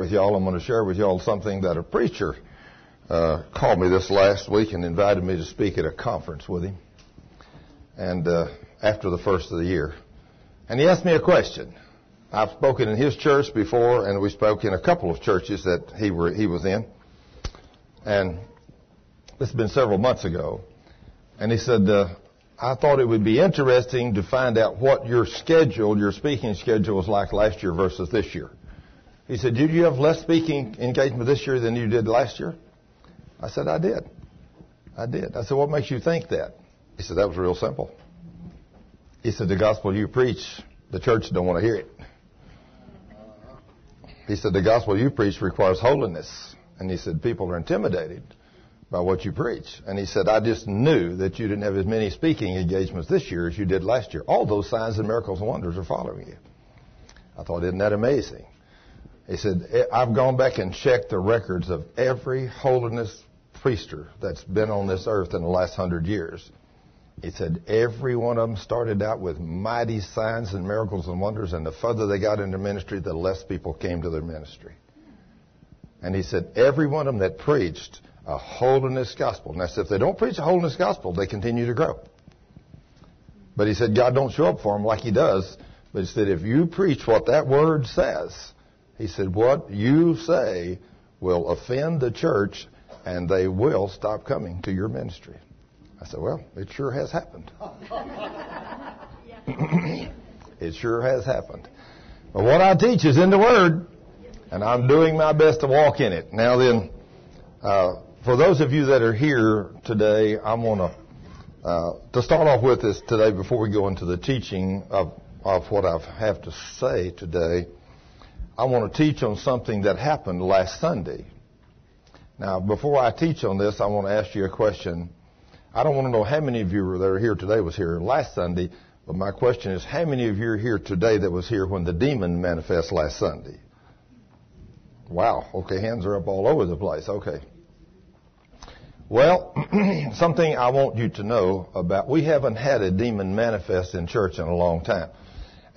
with y'all. I'm going to share with y'all something that a preacher uh, called me this last week and invited me to speak at a conference with him. And uh, after the first of the year, and he asked me a question. I've spoken in his church before, and we spoke in a couple of churches that he were he was in. And this has been several months ago. And he said, uh, I thought it would be interesting to find out what your schedule, your speaking schedule was like last year versus this year. He said, Did you have less speaking engagement this year than you did last year? I said, I did. I did. I said, What makes you think that? He said, That was real simple. He said, The gospel you preach, the church don't want to hear it. He said, The gospel you preach requires holiness. And he said, People are intimidated by what you preach. And he said, I just knew that you didn't have as many speaking engagements this year as you did last year. All those signs and miracles and wonders are following you. I thought, isn't that amazing? He said, eh, I've gone back and checked the records of every holiness priester that's been on this earth in the last hundred years. He said, every one of them started out with mighty signs and miracles and wonders, and the further they got into ministry, the less people came to their ministry. And he said, every one of them that preached a holiness gospel. Now, if they don't preach a holiness gospel, they continue to grow. But he said, God don't show up for them like he does. But he said, if you preach what that word says, he said, What you say will offend the church and they will stop coming to your ministry. I said, Well, it sure has happened. it sure has happened. But what I teach is in the Word, and I'm doing my best to walk in it. Now then, uh, for those of you that are here today, I want to uh, to start off with this today before we go into the teaching of of what I have to say today. I want to teach on something that happened last Sunday. Now, before I teach on this, I want to ask you a question. I don't want to know how many of you that are here today was here last Sunday, but my question is, how many of you are here today that was here when the demon manifested last Sunday? Wow. Okay, hands are up all over the place. Okay. Well, something I want you to know about, we haven't had a demon manifest in church in a long time.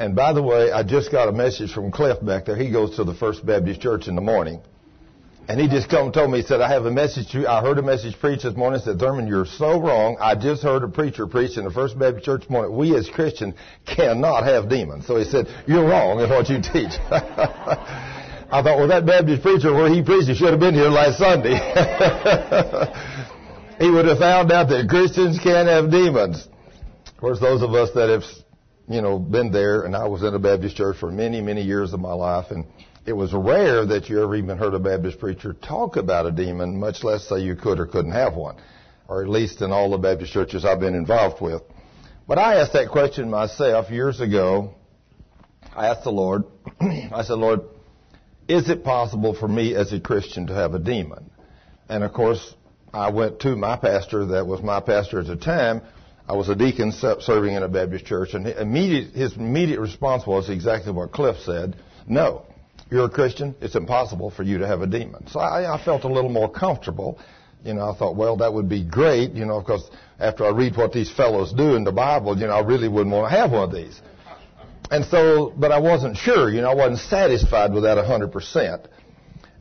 And by the way, I just got a message from Cliff back there. He goes to the First Baptist Church in the morning. And he just come and told me, he said, I have a message to you. I heard a message preached this morning. said, Thurman, you're so wrong. I just heard a preacher preach in the First Baptist Church morning. We as Christians cannot have demons. So he said, you're wrong in what you teach. I thought, well, that Baptist preacher where he preached, he should have been here last Sunday. he would have found out that Christians can't have demons. Of course, those of us that have you know, been there, and I was in a Baptist church for many, many years of my life, and it was rare that you ever even heard a Baptist preacher talk about a demon, much less say you could or couldn't have one, or at least in all the Baptist churches I've been involved with. But I asked that question myself years ago. I asked the Lord, I said, Lord, is it possible for me as a Christian to have a demon? And of course, I went to my pastor that was my pastor at the time, I was a deacon serving in a Baptist church, and immediate, his immediate response was exactly what Cliff said. No, you're a Christian. It's impossible for you to have a demon. So I, I felt a little more comfortable. You know, I thought, well, that would be great, you know, because after I read what these fellows do in the Bible, you know, I really wouldn't want to have one of these. And so, but I wasn't sure, you know, I wasn't satisfied with that 100%.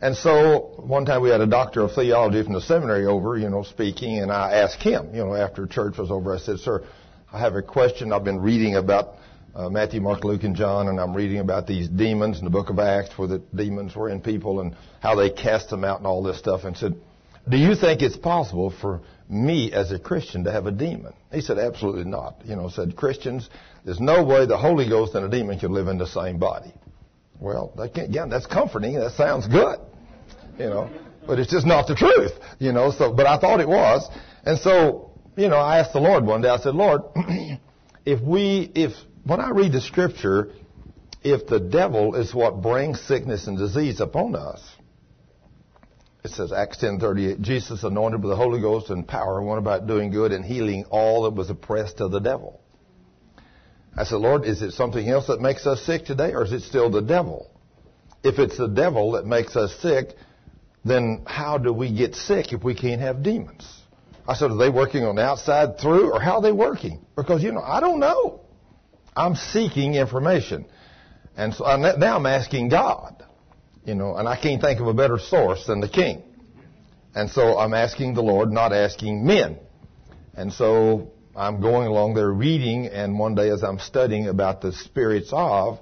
And so one time we had a doctor of theology from the seminary over, you know, speaking, and I asked him, you know, after church was over, I said, Sir, I have a question. I've been reading about uh, Matthew, Mark, Luke, and John, and I'm reading about these demons in the book of Acts where the demons were in people and how they cast them out and all this stuff, and said, Do you think it's possible for me as a Christian to have a demon? He said, Absolutely not. You know, said, Christians, there's no way the Holy Ghost and a demon can live in the same body. Well, that yeah, that's comforting. That sounds good you know, but it's just not the truth, you know. So, but I thought it was, and so, you know, I asked the Lord one day. I said, Lord, if we, if when I read the Scripture, if the devil is what brings sickness and disease upon us, it says Acts ten thirty eight. Jesus anointed with the Holy Ghost and power went about doing good and healing all that was oppressed of the devil. I said, Lord, is it something else that makes us sick today, or is it still the devil? If it's the devil that makes us sick, then how do we get sick if we can't have demons? I said, are they working on the outside through or how are they working? Because, you know, I don't know. I'm seeking information. And so now I'm asking God. You know, and I can't think of a better source than the king. And so I'm asking the Lord, not asking men. And so I'm going along there reading, and one day as I'm studying about the spirits of,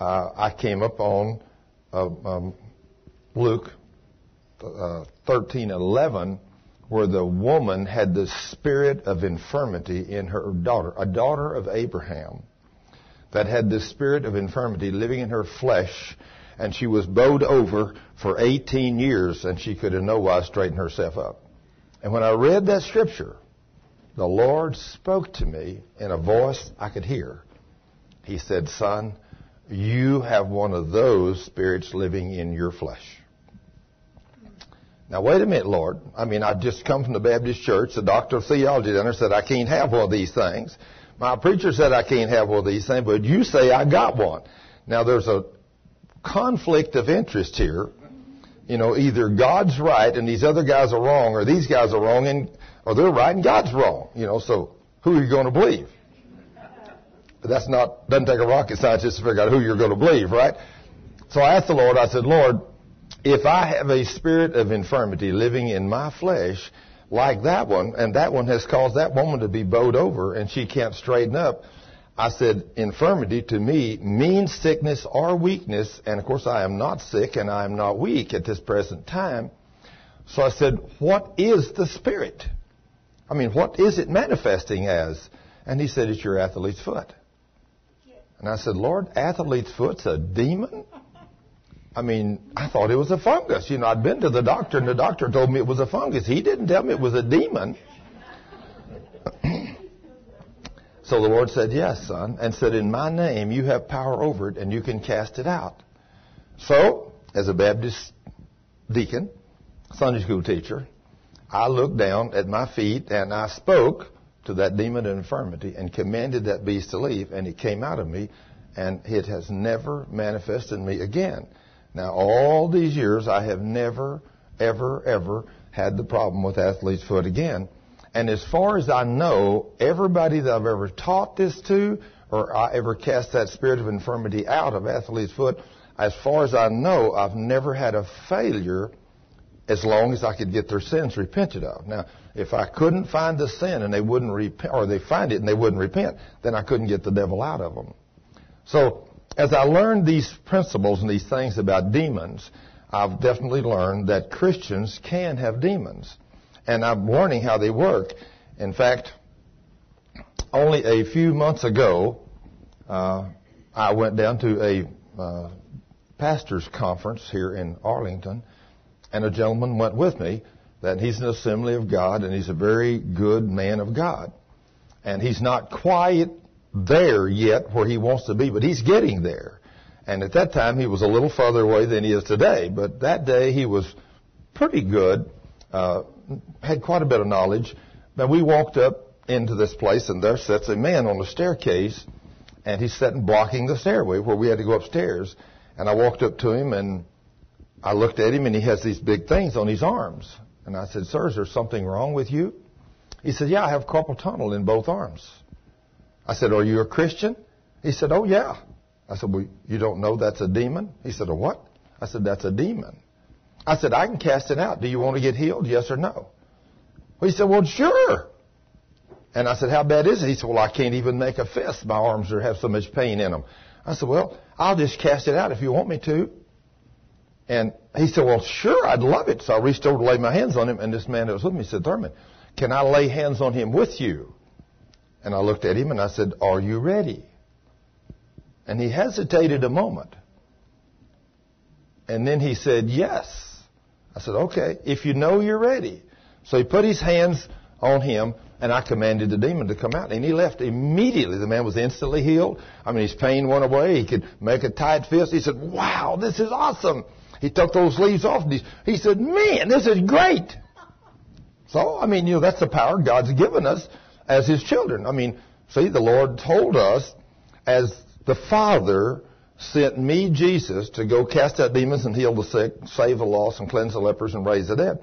uh, I came up on uh, um, Luke uh, 13:11, where the woman had the spirit of infirmity in her daughter, a daughter of Abraham, that had the spirit of infirmity living in her flesh, and she was bowed over for 18 years, and she could in no wise straighten herself up. And when I read that scripture, the Lord spoke to me in a voice I could hear. He said, Son, you have one of those spirits living in your flesh. Now wait a minute, Lord. I mean, I've just come from the Baptist church. The doctor of theology down there said I can't have one of these things. My preacher said I can't have one of these things, but you say I got one. Now there's a conflict of interest here. You know, either God's right and these other guys are wrong, or these guys are wrong and, or they're right and God's wrong. You know, so who are you going to believe? But that's not, doesn't take a rocket scientist to figure out who you're going to believe, right? So I asked the Lord, I said, Lord, if I have a spirit of infirmity living in my flesh, like that one, and that one has caused that woman to be bowed over and she can't straighten up, I said, infirmity to me means sickness or weakness, and of course I am not sick and I am not weak at this present time. So I said, what is the spirit? I mean, what is it manifesting as? And he said, it's your athlete's foot. And I said, Lord, athlete's foot's a demon? I mean, I thought it was a fungus. You know, I'd been to the doctor and the doctor told me it was a fungus. He didn't tell me it was a demon. so the Lord said, yes, son, and said, in my name you have power over it and you can cast it out. So, as a Baptist deacon, Sunday school teacher, I looked down at my feet and I spoke to that demon of infirmity and commanded that beast to leave and it came out of me and it has never manifested me again. Now, all these years, I have never, ever, ever had the problem with athlete's foot again. And as far as I know, everybody that I've ever taught this to, or I ever cast that spirit of infirmity out of athlete's foot, as far as I know, I've never had a failure as long as I could get their sins repented of. Now, if I couldn't find the sin and they wouldn't repent, or they find it and they wouldn't repent, then I couldn't get the devil out of them. So as I learned these principles and these things about demons, I've definitely learned that Christians can have demons. And I'm learning how they work. In fact, only a few months ago, uh, I went down to a uh, pastor's conference here in Arlington, and a gentleman went with me that he's an assembly of God and he's a very good man of God. And he's not quite there yet where he wants to be, but he's getting there. And at that time, he was a little further away than he is today. But that day, he was pretty good, uh, had quite a bit of knowledge. But we walked up into this place, and there sits a man on the staircase, and he's sitting blocking the stairway where we had to go upstairs. And I walked up to him, and I looked at him, and he has these big things on his arms. And I said, Sir, is there something wrong with you? He said, Yeah, I have carpal tunnel in both arms. I said, Are you a Christian? He said, Oh, yeah. I said, Well, you don't know that's a demon? He said, A what? I said, That's a demon. I said, I can cast it out. Do you want to get healed? Yes or no? He said, Well, sure. And I said, How bad is it? He said, Well, I can't even make a fist. My arms are, have so much pain in them. I said, Well, I'll just cast it out if you want me to. And he said, Well, sure, I'd love it. So I reached over to lay my hands on him, and this man that was with me said, Thurman, can I lay hands on him with you? And I looked at him and I said, Are you ready? And he hesitated a moment. And then he said, Yes. I said, Okay, if you know you're ready. So he put his hands on him and I commanded the demon to come out. And he left immediately. The man was instantly healed. I mean, his pain went away. He could make a tight fist. He said, Wow, this is awesome. He took those leaves off and he, he said, Man, this is great. So, I mean, you know, that's the power God's given us as his children. I mean, see, the Lord told us as the Father sent me, Jesus, to go cast out demons and heal the sick, save the lost, and cleanse the lepers and raise the dead.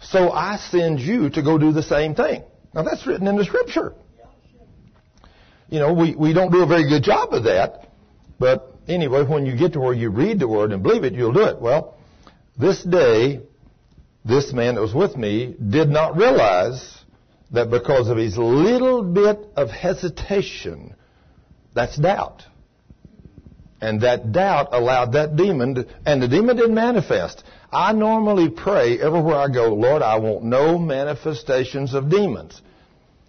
So I send you to go do the same thing. Now that's written in the scripture. You know, we, we don't do a very good job of that, but anyway, when you get to where you read the word and believe it, you'll do it. Well, this day, this man that was with me did not realize that because of his little bit of hesitation, that's doubt. And that doubt allowed that demon to, and the demon didn't manifest. I normally pray everywhere I go, Lord, I want no manifestations of demons.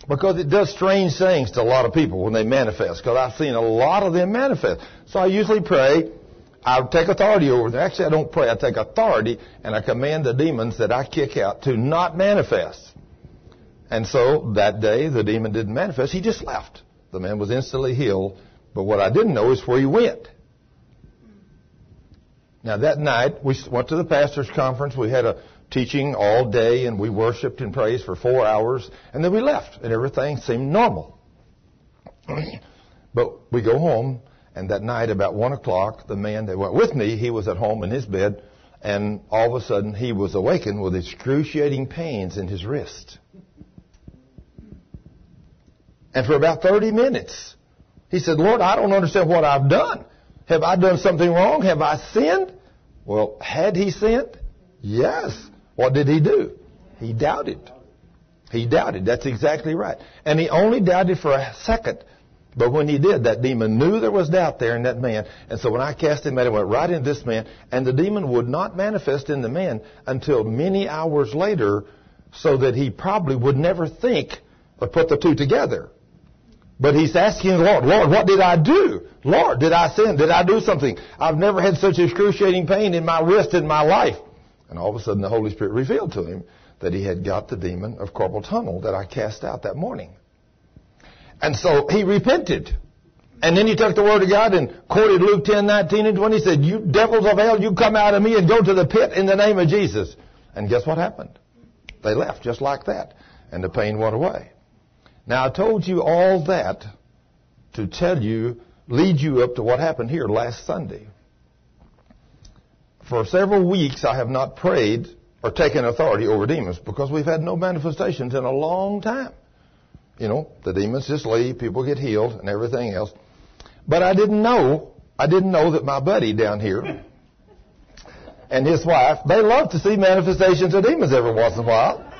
Because it does strange things to a lot of people when they manifest. Because I've seen a lot of them manifest. So I usually pray. I take authority over them. Actually, I don't pray. I take authority and I command the demons that I kick out to not manifest. And so that day, the demon didn't manifest. He just left. The man was instantly healed. But what I didn't know is where he went. Now that night, we went to the pastor's conference. We had a teaching all day and we worshiped and praised for four hours and then we left and everything seemed normal. but we go home and that night about one o'clock the man that went with me, he was at home in his bed and all of a sudden he was awakened with excruciating pains in his wrist. And for about 30 minutes, he said, Lord, I don't understand what I've done. Have I done something wrong? Have I sinned? Well, had he sinned? Yes. What did he do? He doubted. He doubted. That's exactly right. And he only doubted for a second. But when he did, that demon knew there was doubt there in that man. And so when I cast him out, it went right into this man. And the demon would not manifest in the man until many hours later, so that he probably would never think or put the two together. But he's asking Lord, Lord, what did I do? Lord, did I sin? Did I do something? I've never had such excruciating pain in my wrist in my life. And all of a sudden the Holy Spirit revealed to him that he had got the demon of carpal tunnel that I cast out that morning. And so he repented. And then he took the word of God and quoted Luke 10, 19 and 20. He said, you devils of hell, you come out of me and go to the pit in the name of Jesus. And guess what happened? They left just like that. And the pain went away. Now I told you all that to tell you, lead you up to what happened here last Sunday for several weeks I have not prayed or taken authority over demons because we've had no manifestations in a long time. You know, the demons just leave, people get healed and everything else. But I didn't know, I didn't know that my buddy down here and his wife, they love to see manifestations of demons every once in a while.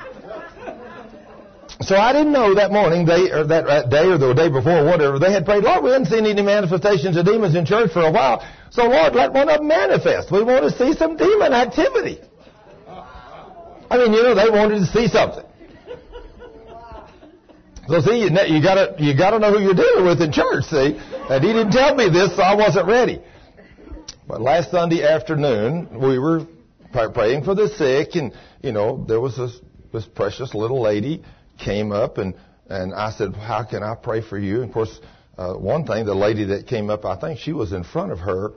So I didn't know that morning, they, or that day or the day before, whatever, they had prayed, Lord, we hadn't seen any manifestations of demons in church for a while. So Lord, let one of them manifest. We want to see some demon activity. I mean, you know, they wanted to see something. So see, you, you gotta, you gotta know who you're dealing with in church, see? And he didn't tell me this, so I wasn't ready. But last Sunday afternoon, we were praying for the sick, and, you know, there was this, this precious little lady came up and, and I said, how can I pray for you? And of course, uh, one thing, the lady that came up, I think she was in front of her,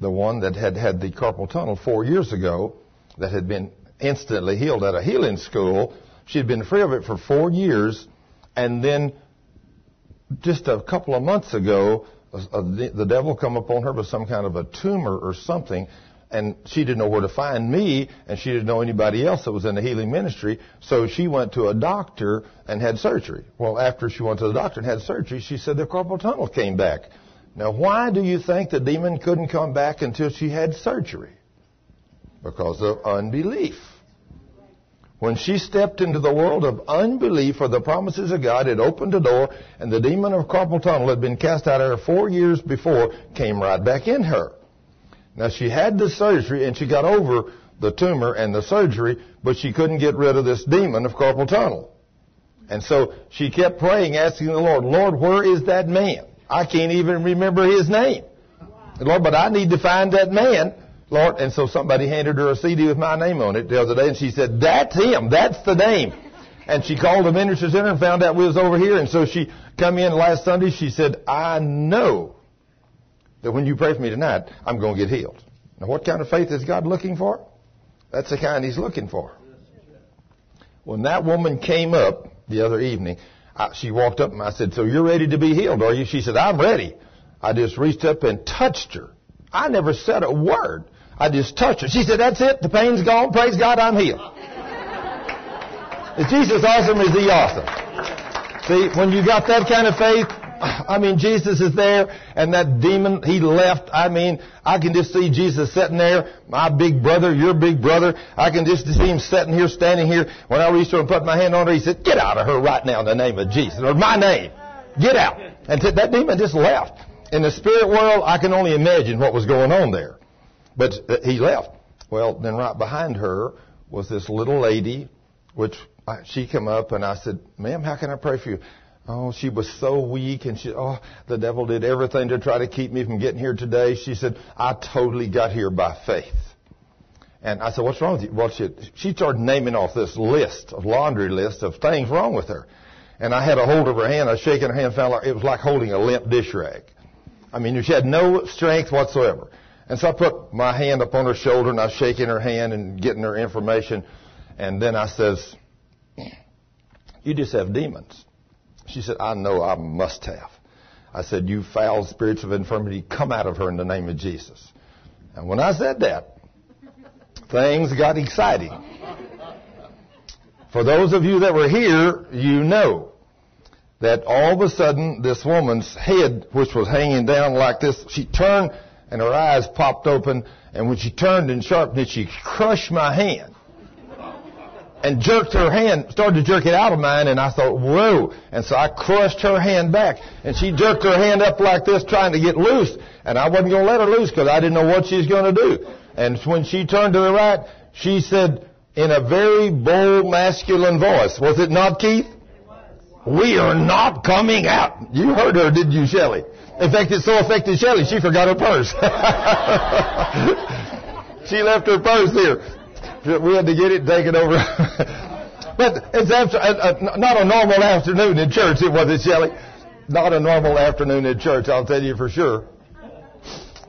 the one that had had the carpal tunnel four years ago, that had been instantly healed at a healing school. She had been free of it for four years, and then just a couple of months ago, uh, the devil come upon her with some kind of a tumor or something, and she didn't know where to find me, and she didn't know anybody else that was in the healing ministry. So she went to a doctor and had surgery. Well, after she went to the doctor and had surgery, she said the carpal tunnel came back. Now, why do you think the demon couldn't come back until she had surgery? Because of unbelief. When she stepped into the world of unbelief for the promises of God, it opened a door, and the demon of carpal tunnel had been cast out of her four years before, came right back in her. Now she had the surgery and she got over the tumor and the surgery, but she couldn't get rid of this demon of carpal tunnel. And so she kept praying, asking the Lord, Lord, where is that man? I can't even remember his name. Lord, but I need to find that man. Lord, and so somebody handed her a CD with my name on it the other day, and she said, that's him, that's the name. And she called the minister center and found out we was over here, and so she come in last Sunday, she said, I know that when you pray for me tonight, I'm going to get healed. Now, what kind of faith is God looking for? That's the kind He's looking for. When that woman came up the other evening, I, she walked up and I said, So you're ready to be healed, are you? She said, I'm ready. I just reached up and touched her. I never said a word. I just touched her. She said, That's it. The pain's gone. Praise God, I'm healed. is Jesus awesome? Is He awesome? See, when you got that kind of faith, I mean, Jesus is there, and that demon, he left. I mean, I can just see Jesus sitting there, my big brother, your big brother. I can just see him sitting here, standing here. When I reached over and put my hand on her, he said, get out of her right now in the name of Jesus, or my name. Get out. And that demon just left. In the spirit world, I can only imagine what was going on there. But uh, he left. Well, then right behind her was this little lady, which she came up and I said, ma'am, how can I pray for you? Oh, she was so weak and she, oh, the devil did everything to try to keep me from getting here today. She said, I totally got here by faith. And I said, what's wrong with you? Well, she, she started naming off this list, a laundry list of things wrong with her. And I had a hold of her hand, I was shaking her hand, found like, it was like holding a limp dish rag. I mean, she had no strength whatsoever. And so I put my hand up on her shoulder and I was shaking her hand and getting her information. And then I says, you just have demons. She said, I know I must have. I said, you foul spirits of infirmity, come out of her in the name of Jesus. And when I said that, things got exciting. For those of you that were here, you know that all of a sudden this woman's head, which was hanging down like this, she turned and her eyes popped open, and when she turned and sharpened it, she crushed my hand and jerked her hand, started to jerk it out of mine, and I thought, whoa. And so I crushed her hand back, and she jerked her hand up like this, trying to get loose, and I wasn't going to let her loose because I didn't know what she was going to do. And when she turned to the right, she said in a very bold masculine voice, was it not, Keith? We are not coming out. You heard her, didn't you, Shelley? In fact, it so affected Shelley, she forgot her purse. she left her purse here. We had to get it taken over. but it's after, uh, uh, not a normal afternoon in church, it wasn't, Shelley. Not a normal afternoon in church, I'll tell you for sure.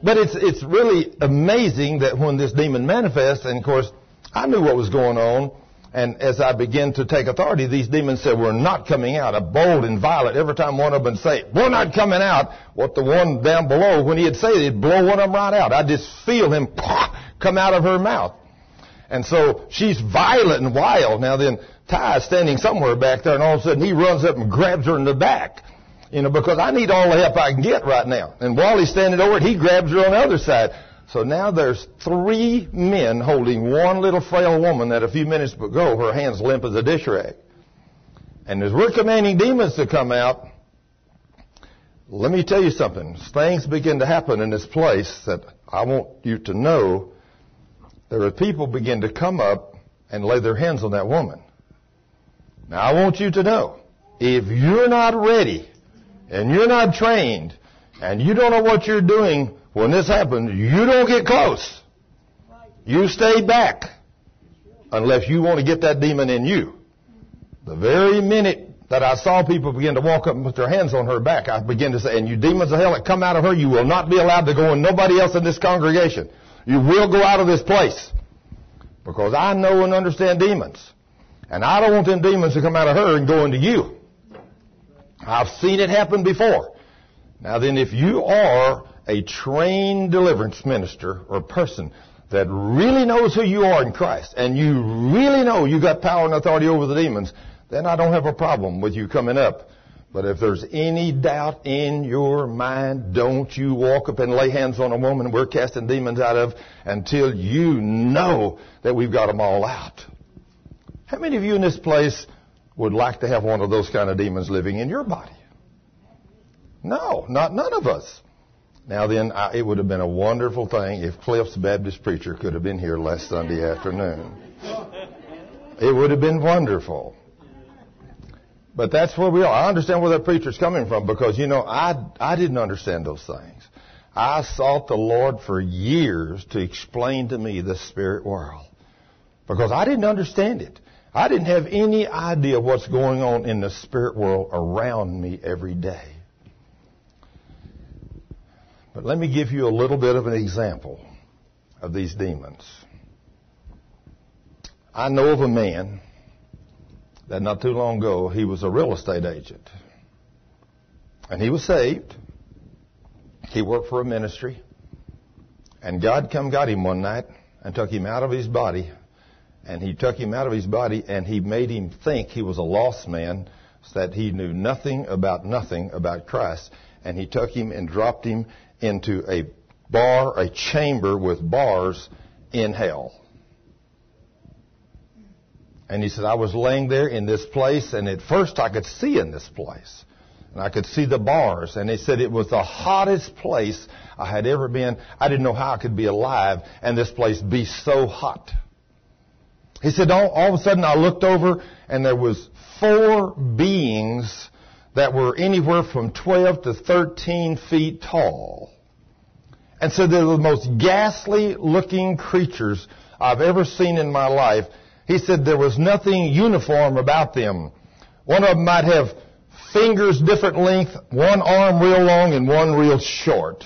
But it's, it's really amazing that when this demon manifests, and of course, I knew what was going on, and as I began to take authority, these demons said, we're not coming out. A bold and violent. Every time one of them say, we're not coming out, what the one down below, when he'd say it, he'd blow one of them right out. I just feel him come out of her mouth. And so she's violent and wild. Now then, Ty is standing somewhere back there, and all of a sudden he runs up and grabs her in the back. You know, because I need all the help I can get right now. And while he's standing over it, he grabs her on the other side. So now there's three men holding one little frail woman that a few minutes ago her hands limp as a dish rag. And as we're commanding demons to come out, let me tell you something. Things begin to happen in this place that I want you to know there are people begin to come up and lay their hands on that woman. Now I want you to know, if you're not ready and you're not trained and you don't know what you're doing when this happens, you don't get close. You stay back unless you want to get that demon in you. The very minute that I saw people begin to walk up and put their hands on her back, I began to say, and you demons of hell that come out of her, you will not be allowed to go in nobody else in this congregation. You will go out of this place. Because I know and understand demons. And I don't want them demons to come out of her and go into you. I've seen it happen before. Now then, if you are a trained deliverance minister or person that really knows who you are in Christ, and you really know you got power and authority over the demons, then I don't have a problem with you coming up but if there's any doubt in your mind, don't you walk up and lay hands on a woman we're casting demons out of until you know that we've got them all out. How many of you in this place would like to have one of those kind of demons living in your body? No, not none of us. Now then, I, it would have been a wonderful thing if Cliff's Baptist preacher could have been here last Sunday afternoon. It would have been wonderful. But that's where we are. I understand where that preacher's coming from because, you know, I, I didn't understand those things. I sought the Lord for years to explain to me the spirit world because I didn't understand it. I didn't have any idea what's going on in the spirit world around me every day. But let me give you a little bit of an example of these demons. I know of a man that not too long ago he was a real estate agent. And he was saved. He worked for a ministry. And God come got him one night and took him out of his body. And he took him out of his body and he made him think he was a lost man that he knew nothing about nothing about Christ. And he took him and dropped him into a bar, a chamber with bars in hell. And he said, I was laying there in this place, and at first I could see in this place. And I could see the bars. And he said it was the hottest place I had ever been. I didn't know how I could be alive and this place be so hot. He said all, all of a sudden I looked over and there was four beings that were anywhere from 12 to 13 feet tall. And so they're the most ghastly looking creatures I've ever seen in my life. He said there was nothing uniform about them. One of them might have fingers different length, one arm real long and one real short.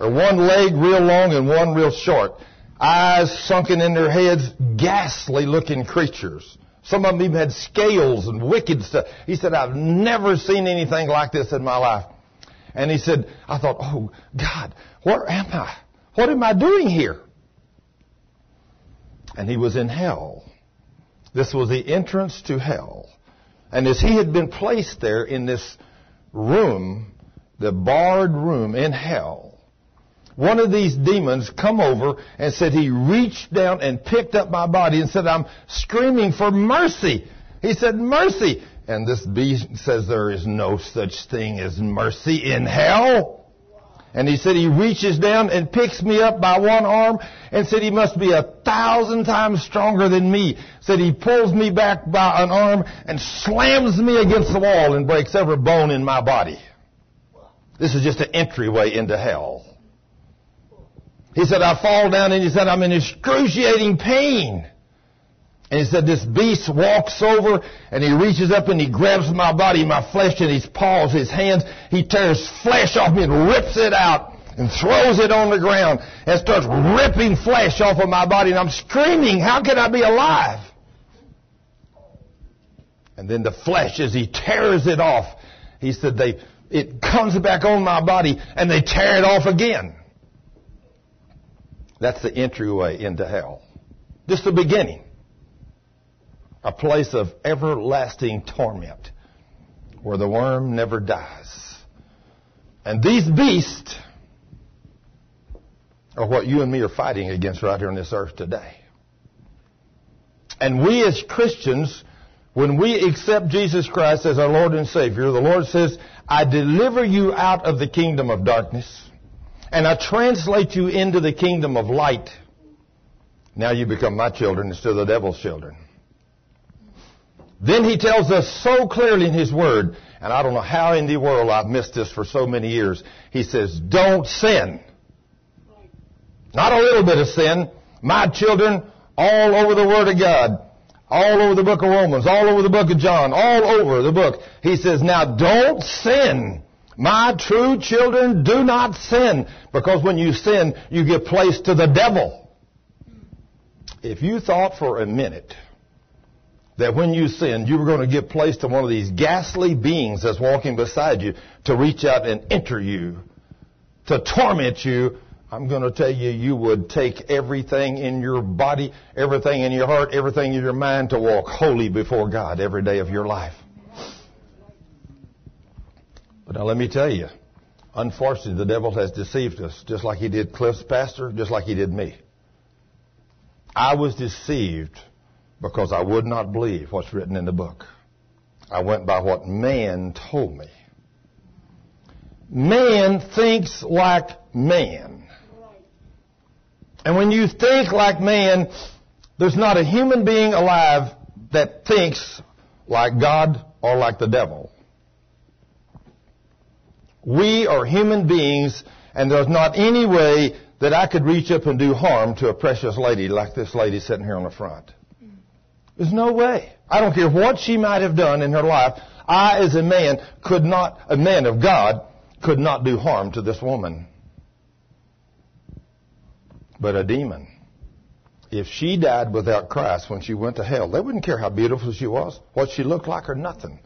Or one leg real long and one real short. Eyes sunken in their heads, ghastly looking creatures. Some of them even had scales and wicked stuff. He said, I've never seen anything like this in my life. And he said, I thought, oh God, where am I? What am I doing here? And he was in hell. This was the entrance to hell. And as he had been placed there in this room, the barred room in hell, one of these demons come over and said he reached down and picked up my body and said, I'm screaming for mercy. He said, mercy. And this beast says there is no such thing as mercy in hell. And he said he reaches down and picks me up by one arm and said he must be a thousand times stronger than me. Said he pulls me back by an arm and slams me against the wall and breaks every bone in my body. This is just an entryway into hell. He said, I fall down and he said, I'm in excruciating pain. And he said, this beast walks over and he reaches up and he grabs my body, my flesh in his paws, his hands. He tears flesh off me and rips it out and throws it on the ground and starts ripping flesh off of my body. And I'm screaming, how can I be alive? And then the flesh, as he tears it off, he said, they, it comes back on my body and they tear it off again. That's the entryway into hell. Just the beginning. A place of everlasting torment where the worm never dies. And these beasts are what you and me are fighting against right here on this earth today. And we as Christians, when we accept Jesus Christ as our Lord and Savior, the Lord says, I deliver you out of the kingdom of darkness and I translate you into the kingdom of light. Now you become my children instead of the devil's children. Then he tells us so clearly in his word, and I don't know how in the world I've missed this for so many years. He says, don't sin. Not a little bit of sin. My children, all over the Word of God, all over the book of Romans, all over the book of John, all over the book. He says, now don't sin. My true children, do not sin, because when you sin, you give place to the devil. If you thought for a minute that when you sinned, you were going to give place to one of these ghastly beings that's walking beside you to reach out and enter you, to torment you, I'm going to tell you, you would take everything in your body, everything in your heart, everything in your mind to walk holy before God every day of your life. But now let me tell you, unfortunately, the devil has deceived us, just like he did Cliff's pastor, just like he did me. I was deceived because I would not believe what's written in the book. I went by what man told me. Man thinks like man. And when you think like man, there's not a human being alive that thinks like God or like the devil. We are human beings, and there's not any way that I could reach up and do harm to a precious lady like this lady sitting here on the front. There's no way. I don't care what she might have done in her life. I, as a man, could not, a man of God, could not do harm to this woman. But a demon, if she died without Christ when she went to hell, they wouldn't care how beautiful she was, what she looked like, or nothing.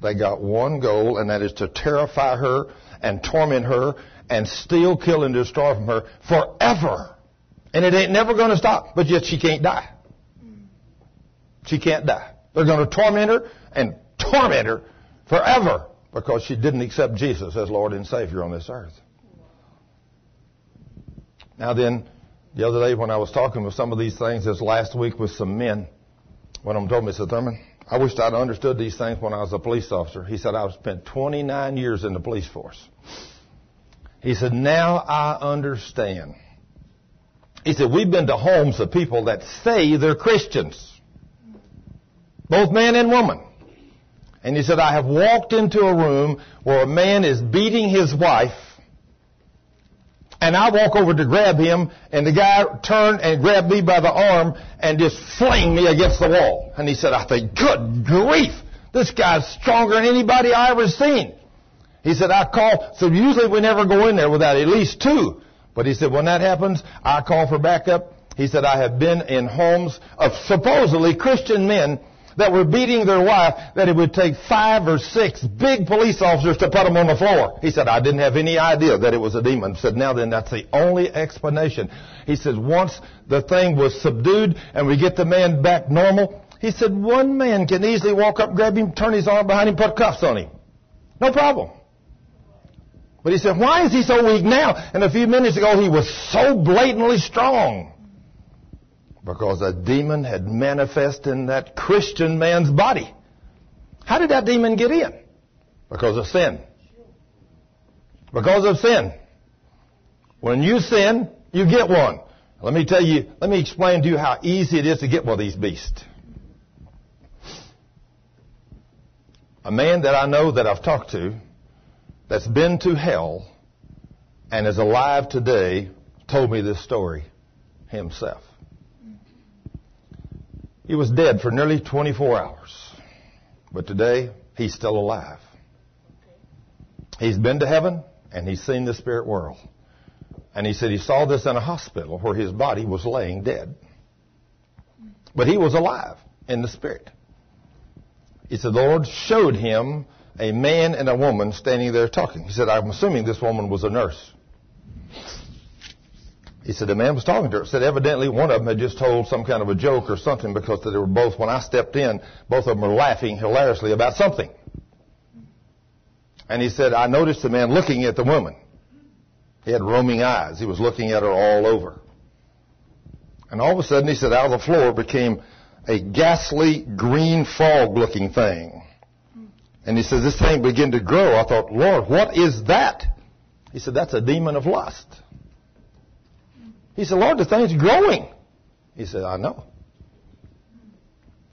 They got one goal, and that is to terrify her and torment her and steal, kill, and destroy from her forever. And it ain't never going to stop, but yet she can't die. She can't die. They're going to torment her and torment her forever because she didn't accept Jesus as Lord and Savior on this earth. Now then, the other day when I was talking with some of these things this last week with some men, one of them told me, said, Thurman, I wished I'd understood these things when I was a police officer. He said, I've spent 29 years in the police force. He said, now I understand. He said, we've been to homes of people that say they're Christians. Both man and woman. And he said, I have walked into a room where a man is beating his wife and I walk over to grab him, and the guy turned and grabbed me by the arm and just flinged me against the wall. And he said, I think, good grief, this guy's stronger than anybody I ever seen. He said, I call, so usually we never go in there without at least two. But he said, when that happens, I call for backup. He said, I have been in homes of supposedly Christian men that were beating their wife that it would take five or six big police officers to put them on the floor. He said, I didn't have any idea that it was a demon. He said, now then, that's the only explanation. He said, once the thing was subdued and we get the man back normal, he said, one man can easily walk up, grab him, turn his arm behind him, put cuffs on him. No problem. But he said, why is he so weak now? And a few minutes ago, he was so blatantly strong because a demon had manifest in that Christian man's body. How did that demon get in? Because of sin. Because of sin. When you sin, you get one. Let me tell you, let me explain to you how easy it is to get one of these beasts. A man that I know that I've talked to that's been to hell and is alive today told me this story himself. He was dead for nearly 24 hours. But today, he's still alive. He's been to heaven and he's seen the spirit world. And he said he saw this in a hospital where his body was laying dead. But he was alive in the spirit. He said the Lord showed him a man and a woman standing there talking. He said, I'm assuming this woman was a nurse. He said the man was talking to her. Said evidently one of them had just told some kind of a joke or something because they were both, when I stepped in, both of them were laughing hilariously about something. And he said, I noticed the man looking at the woman. He had roaming eyes. He was looking at her all over. And all of a sudden, he said, out of the floor became a ghastly green fog looking thing. And he said, this thing began to grow. I thought, Lord, what is that? He said, that's a demon of lust. He said, Lord, the thing's growing. He said, I know.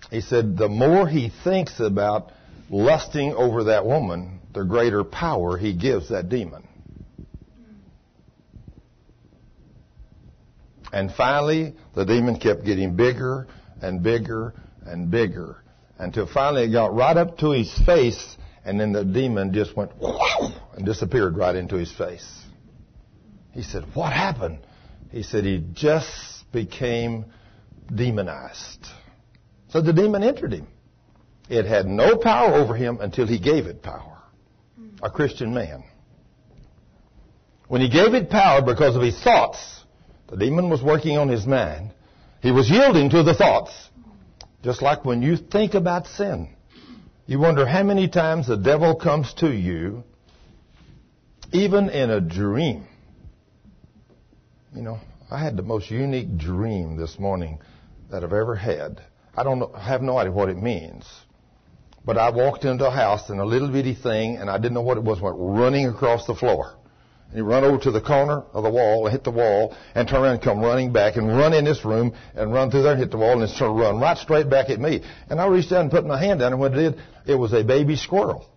He said, the more he thinks about lusting over that woman, the greater power he gives that demon. And finally, the demon kept getting bigger and bigger and bigger until finally it got right up to his face, and then the demon just went and disappeared right into his face. He said, What happened? He said he just became demonized. So the demon entered him. It had no power over him until he gave it power. A Christian man. When he gave it power because of his thoughts, the demon was working on his mind. He was yielding to the thoughts. Just like when you think about sin. You wonder how many times the devil comes to you, even in a dream, you know, I had the most unique dream this morning that I've ever had. I don't know, have no idea what it means. But I walked into a house and a little bitty thing, and I didn't know what it was, went running across the floor. And he run over to the corner of the wall and hit the wall and turn around and come running back and run in this room and run through there and hit the wall and then turn run right straight back at me. And I reached down and put my hand down and what it did, it was a baby squirrel.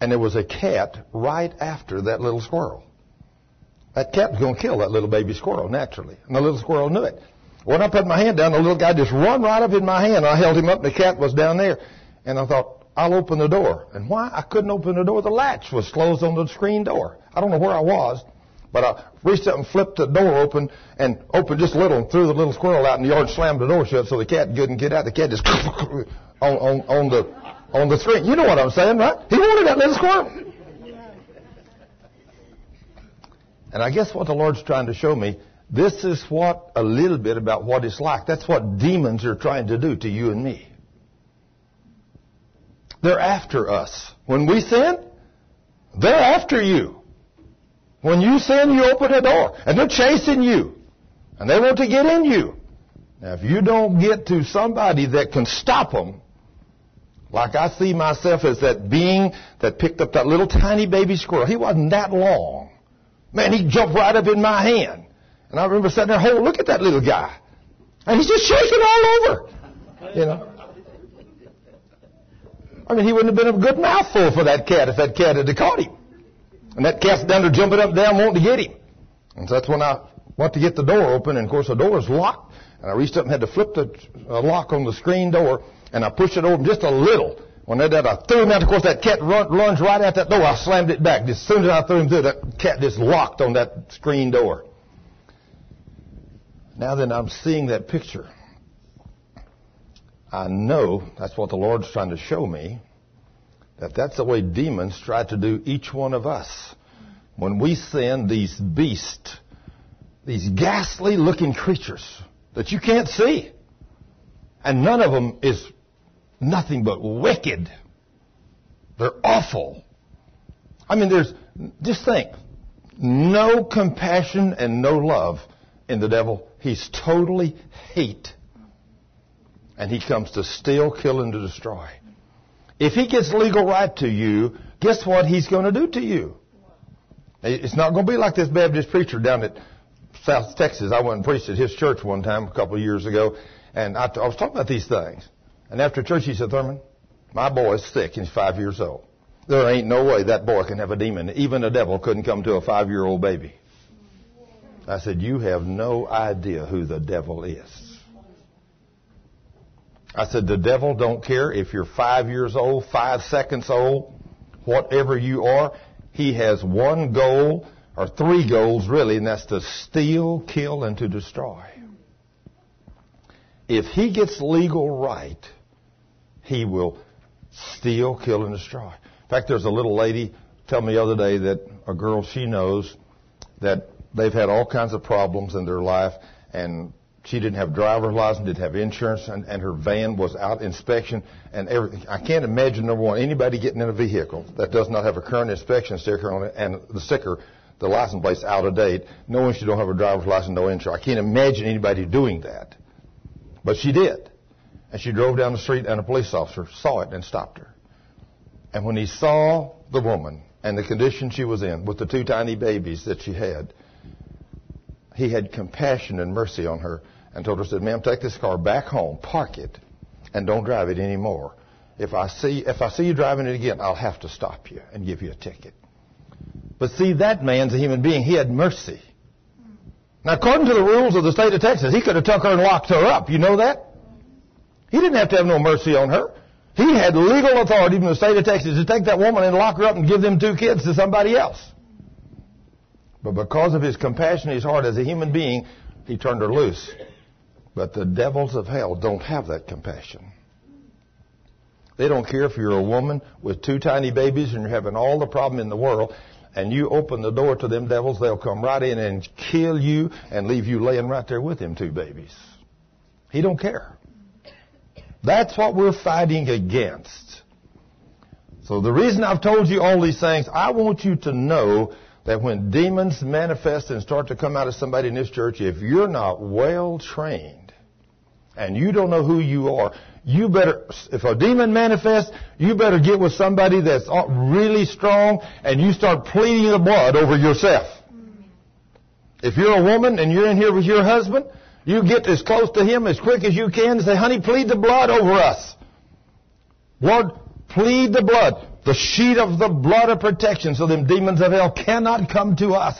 And there was a cat right after that little squirrel. That cat was going to kill that little baby squirrel naturally. And the little squirrel knew it. When I put my hand down, the little guy just run right up in my hand. I held him up and the cat was down there. And I thought, I'll open the door. And why I couldn't open the door? The latch was closed on the screen door. I don't know where I was, but I reached up and flipped the door open and opened just a little and threw the little squirrel out in the yard and slammed the door shut so the cat couldn't get out. The cat just on, on, on the on the screen. You know what I'm saying, right? He wanted that little squirrel. And I guess what the Lord's trying to show me, this is what a little bit about what it's like. That's what demons are trying to do to you and me. they're after us. When we sin, they're after you. When you sin, you open a door, and they're chasing you, and they want to get in you. Now, if you don't get to somebody that can stop them, like I see myself as that being that picked up that little tiny baby squirrel. He wasn't that long. Man, he jumped right up in my hand. And I remember sitting there, oh, look at that little guy. And he's just shaking all over. You know. I mean, he wouldn't have been a good mouthful for that cat if that cat had caught him. And that cat's down there jumping up and down wanting to get him. And so that's when I went to get the door open, and of course the door was locked. And I reached up and had to flip the uh, lock on the screen door, and I pushed it open just a little. When I did, I threw him out. Of course, that cat run, right out that door. I slammed it back. As soon as I threw him through, that cat just locked on that screen door. Now then, I'm seeing that picture. I know that's what the Lord's trying to show me. That that's the way demons try to do each one of us. When we send these beasts, these ghastly looking creatures that you can't see, and none of them is nothing but wicked. They're awful. I mean, there's, just think, no compassion and no love in the devil. He's totally hate. And he comes to steal, kill, and to destroy. If he gets legal right to you, guess what he's going to do to you? It's not going to be like this Baptist preacher down at South Texas. I went and preached at his church one time a couple of years ago, and I, I was talking about these things. And after church, he said, Thurman, my boy is sick. He's five years old. There ain't no way that boy can have a demon. Even a devil couldn't come to a five-year-old baby. I said, you have no idea who the devil is. I said, the devil don't care if you're five years old, five seconds old, whatever you are. He has one goal, or three goals really, and that's to steal, kill, and to destroy. If he gets legal right, he will steal, kill, and destroy. In fact, there's a little lady tell me the other day that a girl she knows that they've had all kinds of problems in their life, and she didn't have driver's license, didn't have insurance, and, and her van was out inspection and everything. I can't imagine number one anybody getting in a vehicle that does not have a current inspection sticker on it, and the sticker, the license plate's out of date, knowing she don't have a driver's license, no insurance. I can't imagine anybody doing that, but she did. And she drove down the street and a police officer saw it and stopped her. And when he saw the woman and the condition she was in with the two tiny babies that she had, he had compassion and mercy on her and told her, said, ma'am, take this car back home, park it, and don't drive it anymore. If I see, if I see you driving it again, I'll have to stop you and give you a ticket. But see, that man's a human being. He had mercy. Now, according to the rules of the state of Texas, he could have took her and locked her up. You know that? He didn't have to have no mercy on her. He had legal authority from the state of Texas to take that woman and lock her up and give them two kids to somebody else. But because of his compassion his heart as a human being, he turned her loose. But the devils of hell don't have that compassion. They don't care if you're a woman with two tiny babies and you're having all the problem in the world and you open the door to them devils, they'll come right in and kill you and leave you laying right there with them two babies. He don't care. That's what we're fighting against. So the reason I've told you all these things, I want you to know that when demons manifest and start to come out of somebody in this church, if you're not well trained and you don't know who you are, you better, if a demon manifests, you better get with somebody that's uh, really strong and you start pleading the blood over yourself. If you're a woman and you're in here with your husband, you get as close to him as quick as you can and say, honey, plead the blood over us. Lord, plead the blood. The sheet of the blood of protection so them demons of hell cannot come to us.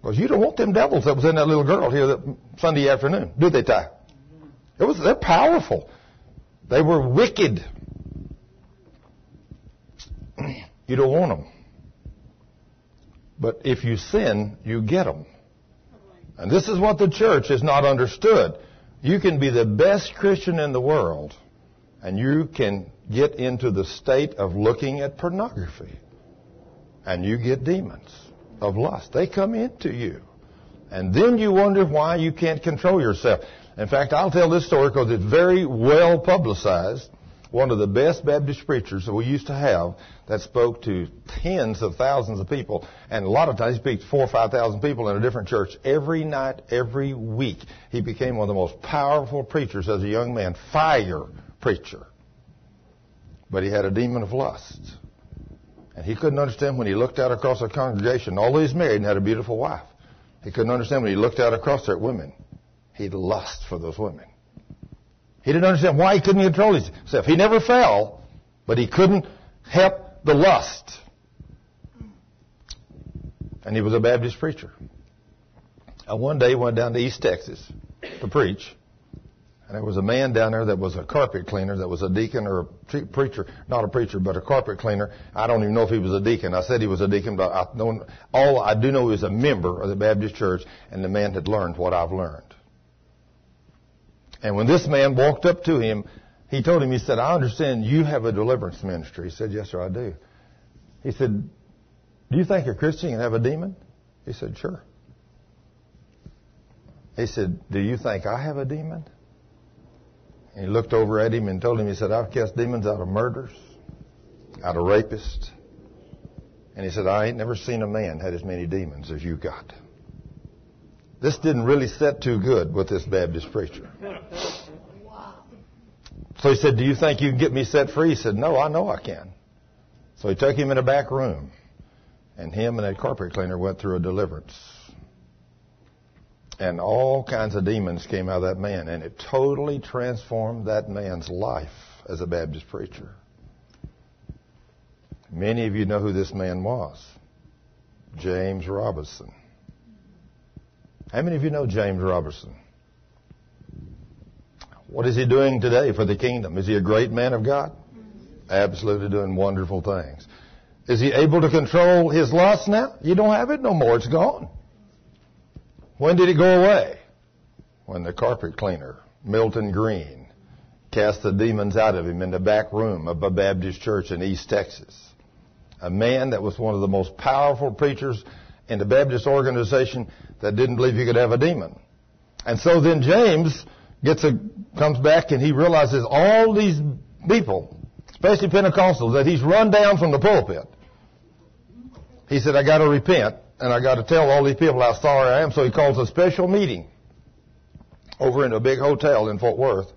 Because you don't want them devils that was in that little girl here that Sunday afternoon, do they, Ty? It was, they're powerful. They were wicked. You don't want them. But if you sin, you get them. And this is what the church has not understood. You can be the best Christian in the world, and you can get into the state of looking at pornography. And you get demons of lust. They come into you. And then you wonder why you can't control yourself. In fact, I'll tell this story because it's very well publicized. One of the best Baptist preachers that we used to have that spoke to tens of thousands of people, and a lot of times he speaks four or five thousand people in a different church every night, every week. He became one of the most powerful preachers as a young man, fire preacher. But he had a demon of lust. And he couldn't understand when he looked out across the congregation, although he's married and had a beautiful wife. He couldn't understand when he looked out across there at women. He'd lust for those women. He didn't understand why he couldn't control himself. He never fell, but he couldn't help the lust. And he was a Baptist preacher. And one day he went down to East Texas to preach. And there was a man down there that was a carpet cleaner, that was a deacon or a preacher, not a preacher, but a carpet cleaner. I don't even know if he was a deacon. I said he was a deacon, but I don't, all I do know was a member of the Baptist church, and the man had learned what I've learned. And when this man walked up to him, he told him, he said, I understand you have a deliverance ministry. He said, yes, sir, I do. He said, do you think a Christian can have a demon? He said, sure. He said, do you think I have a demon? And he looked over at him and told him, he said, I've cast demons out of murders, out of rapists. And he said, I ain't never seen a man had as many demons as you got. This didn't really set too good with this Baptist preacher. So he said, Do you think you can get me set free? He said, No, I know I can. So he took him in a back room, and him and that carpet cleaner went through a deliverance. And all kinds of demons came out of that man, and it totally transformed that man's life as a Baptist preacher. Many of you know who this man was James Robison. How many of you know James Robison? What is he doing today for the kingdom? Is he a great man of God? Absolutely doing wonderful things. Is he able to control his lust now? You don't have it no more. It's gone. When did it go away? When the carpet cleaner, Milton Green, cast the demons out of him in the back room of a Baptist church in East Texas. A man that was one of the most powerful preachers in the Baptist organization that didn't believe you could have a demon. And so then James gets a, comes back and he realizes all these people, especially Pentecostals, that he's run down from the pulpit. He said, I got to repent and I got to tell all these people how sorry I am. So he calls a special meeting over in a big hotel in Fort Worth.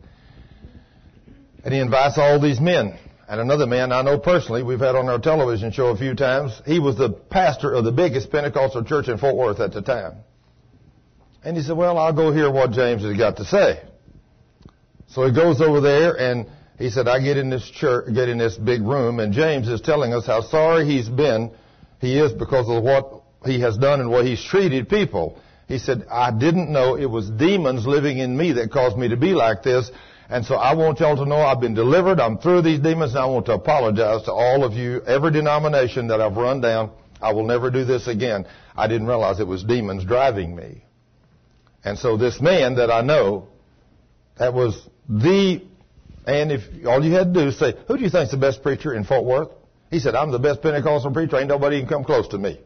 And he invites all these men and another man I know personally, we've had on our television show a few times. He was the pastor of the biggest Pentecostal church in Fort Worth at the time. And he said, well, I'll go hear what James has got to say. So he goes over there and he said, I get in this church, get in this big room and James is telling us how sorry he's been, he is because of what he has done and what he's treated people. He said, I didn't know it was demons living in me that caused me to be like this. And so I want y'all to know I've been delivered. I'm through these demons. And I want to apologize to all of you, every denomination that I've run down. I will never do this again. I didn't realize it was demons driving me. And so this man that I know, that was the, and if all you had to do is say, who do you think's the best preacher in Fort Worth? He said, I'm the best Pentecostal preacher. Ain't nobody can come close to me.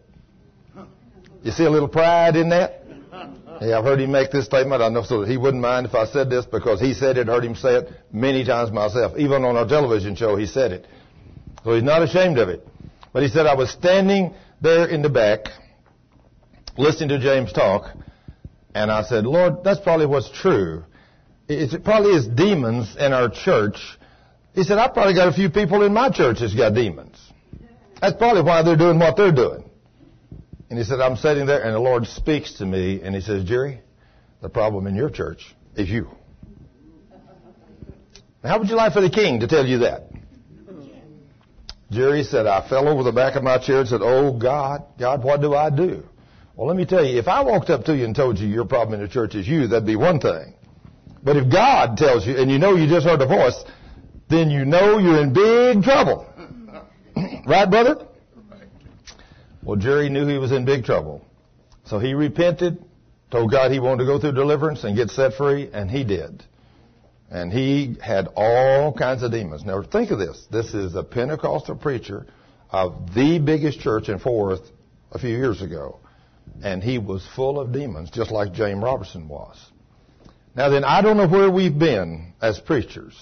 You see a little pride in that? Yeah, I've heard him make this statement. I know so that he wouldn't mind if I said this because he said it, heard him say it many times myself. Even on our television show, he said it. So he's not ashamed of it. But he said, I was standing there in the back, listening to James talk, and I said, Lord, that's probably what's true. It probably is demons in our church. He said, I probably got a few people in my church that's got demons. That's probably why they're doing what they're doing. And he said, I'm sitting there and the Lord speaks to me and he says, Jerry, the problem in your church is you. How would you like for the king to tell you that? Jerry said, I fell over the back of my chair and said, Oh God, God, what do I do? Well, let me tell you, if I walked up to you and told you your problem in the church is you, that'd be one thing. But if God tells you, and you know you just heard a voice, then you know you're in big trouble. right, brother? Well, Jerry knew he was in big trouble. So he repented, told God he wanted to go through deliverance and get set free, and he did. And he had all kinds of demons. Now think of this. This is a Pentecostal preacher of the biggest church in Fort Worth a few years ago. And he was full of demons, just like James Robison was. Now then, I don't know where we've been as preachers,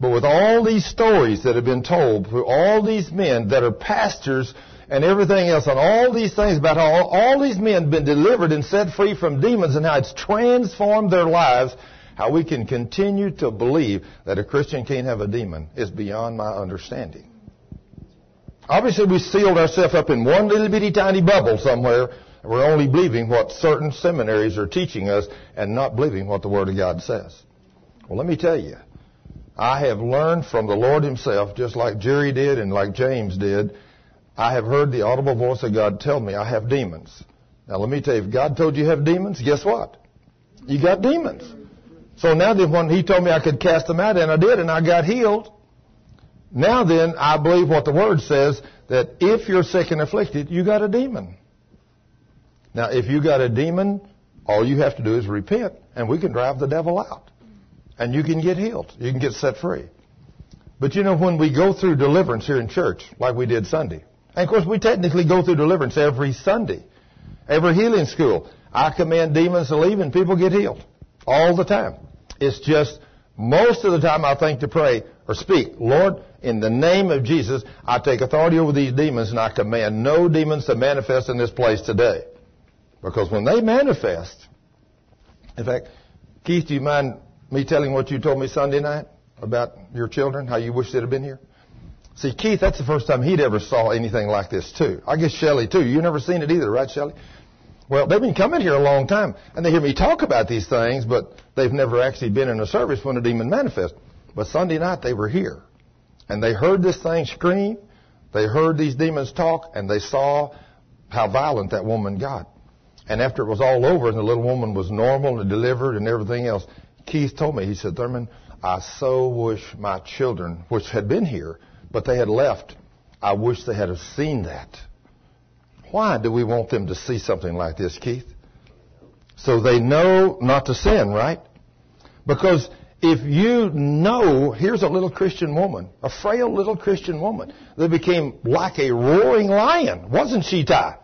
But with all these stories that have been told all these men that are pastors and everything else, and all these things about how all, these men have been delivered and set free from demons and how it's transformed their lives, how we can continue to believe that a Christian can't have a demon is beyond my understanding. Obviously, we sealed ourselves up in one little bitty tiny bubble somewhere. And we're only believing what certain seminaries are teaching us and not believing what the Word of God says. Well, let me tell you, I have learned from the Lord Himself, just like Jerry did and like James did. I have heard the audible voice of God tell me I have demons. Now, let me tell you, if God told you you have demons, guess what? You got demons. So now then, when He told me I could cast them out, and I did, and I got healed, now then, I believe what the Word says, that if you're sick and afflicted, you got a demon. Now, if you got a demon, all you have to do is repent, and we can drive the devil out. And you can get healed. You can get set free. But you know, when we go through deliverance here in church, like we did Sunday, and of course we technically go through deliverance every Sunday, every healing school, I command demons to leave and people get healed. All the time. It's just, most of the time I think to pray or speak, Lord, in the name of Jesus, I take authority over these demons and I command no demons to manifest in this place today. Because when they manifest, in fact, Keith, do you mind me telling what you told me Sunday night about your children, how you wish they'd have been here? See, Keith, that's the first time he'd ever saw anything like this too. I guess Shelley too. You never seen it either, right, Shelley? Well, they've been coming here a long time, and they hear me talk about these things, but they've never actually been in a service when a demon manifests. But Sunday night they were here. And they heard this thing scream, they heard these demons talk, and they saw how violent that woman got. And after it was all over and the little woman was normal and delivered and everything else, Keith told me, he said, Thurman, I so wish my children, which had been here, but they had left, I wish they had have seen that. Why do we want them to see something like this, Keith? So they know not to sin, right? Because if you know, here's a little Christian woman, a frail little Christian woman that became like a roaring lion, wasn't she, Ty?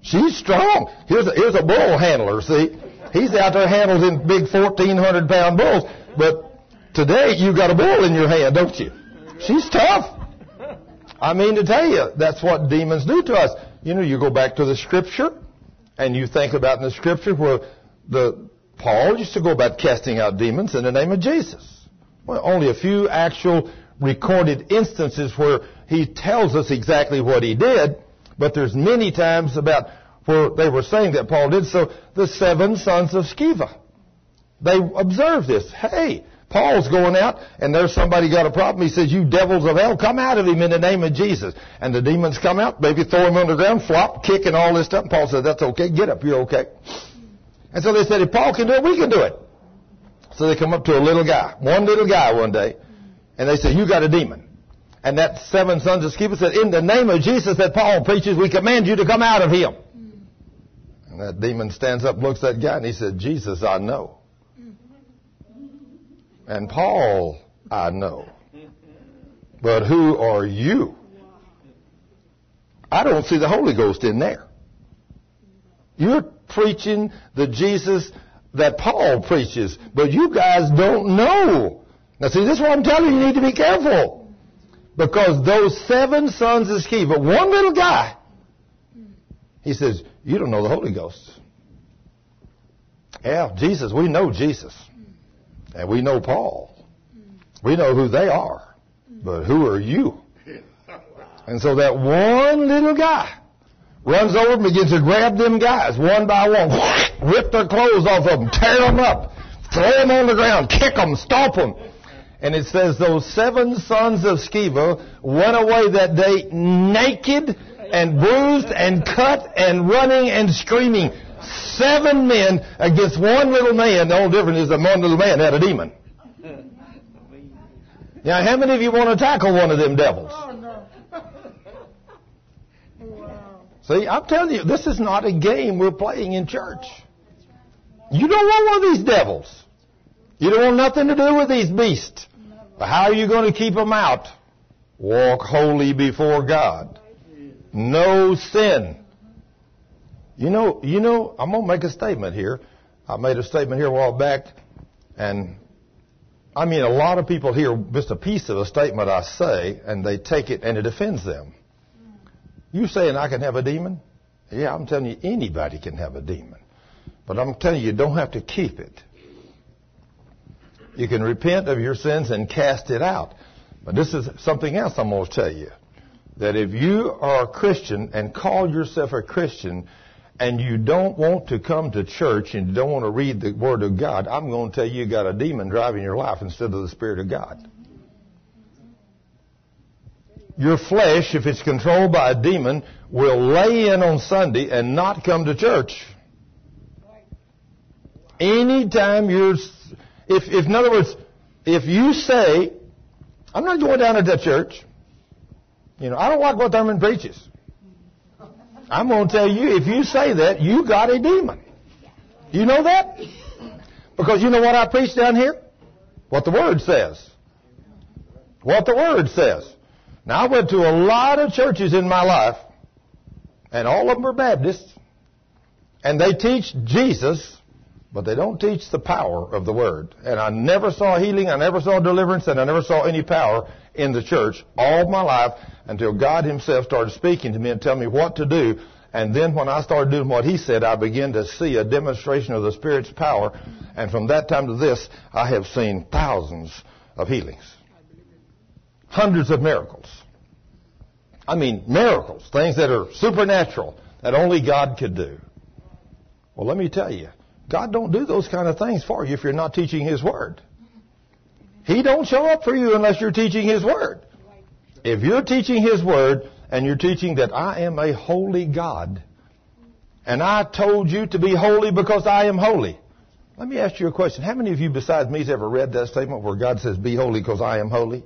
She's strong. Here's a, here's a bull handler, see? He's out there handling big 1,400 pound bulls, but today you've got a bull in your hand, don't you? She's tough. I mean to tell you, that's what demons do to us. You know, you go back to the scripture, and you think about in the scripture where the Paul used to go about casting out demons in the name of Jesus. Well, only a few actual recorded instances where he tells us exactly what he did, but there's many times about where they were saying that Paul did so. The seven sons of Sceva. They observed this. Hey, Paul's going out and there's somebody got a problem. He says, you devils of hell, come out of him in the name of Jesus. And the demons come out, maybe throw him on the ground, flop, kick and all this stuff. And Paul said, that's okay. Get up. You're okay. And so they said, if Paul can do it, we can do it. So they come up to a little guy, one little guy one day, and they say, you got a demon. And that seven sons of Sceva said, in the name of Jesus that Paul preaches, we command you to come out of him. And that demon stands up, looks at that guy, and he said, Jesus, I know. And Paul, I know. But who are you? I don't see the Holy Ghost in there. You're preaching the Jesus that Paul preaches, but you guys don't know. Now see, this is what I'm telling you, you need to be careful. Because those seven sons of But one little guy, he says, you don't know the Holy Ghost. Yeah, Jesus, we know Jesus. And we know Paul. We know who they are. But who are you? And so that one little guy runs over and begins to grab them guys one by one, rip their clothes off of them, tear them up, throw them on the ground, kick them, stomp them. And it says those seven sons of Sceva went away that day naked and bruised and cut and running and screaming. Seven men against one little man. The only difference is that one little man had a demon. Now, how many of you want to tackle one of them devils? Oh, See, I'm telling you, this is not a game we're playing in church. You don't want one of these devils. You don't want nothing to do with these beasts. But how are you going to keep them out? Walk holy before God. No sin. You know, you know, I'm going to make a statement here. I made a statement here a while back, and I mean, a lot of people hear just a piece of a statement I say, and they take it and it offends them. You saying I can have a demon? Yeah, I'm telling you, anybody can have a demon. But I'm telling you, you don't have to keep it. You can repent of your sins and cast it out. But this is something else I'm going to tell you. That if you are a Christian and call yourself a Christian and you don't want to come to church and you don't want to read the Word of God, I'm going to tell you you got a demon driving your life instead of the Spirit of God. Your flesh, if it's controlled by a demon, will lay in on Sunday and not come to church. Anytime you're, if, if in other words, if you say, I'm not going down to that church, you know, I don't like what Thurman preaches. I'm going to tell you, if you say that, you got a demon. You know that? Because you know what I preach down here? What the Word says. What the Word says. Now, I went to a lot of churches in my life, and all of them are Baptists, and they teach Jesus, but they don't teach the power of the Word. And I never saw healing, I never saw deliverance, and I never saw any power in the church all my life until God Himself started speaking to me and telling me what to do. And then when I started doing what He said, I began to see a demonstration of the Spirit's power. And from that time to this, I have seen thousands of healings. Hundreds of miracles. I mean, miracles. Things that are supernatural that only God could do. Well, let me tell you, God don't do those kind of things for you if you're not teaching His Word. He don't show up for you unless you're teaching His Word. If you're teaching His Word and you're teaching that I am a holy God, and I told you to be holy because I am holy. Let me ask you a question. How many of you besides me has ever read that statement where God says, be holy because I am holy?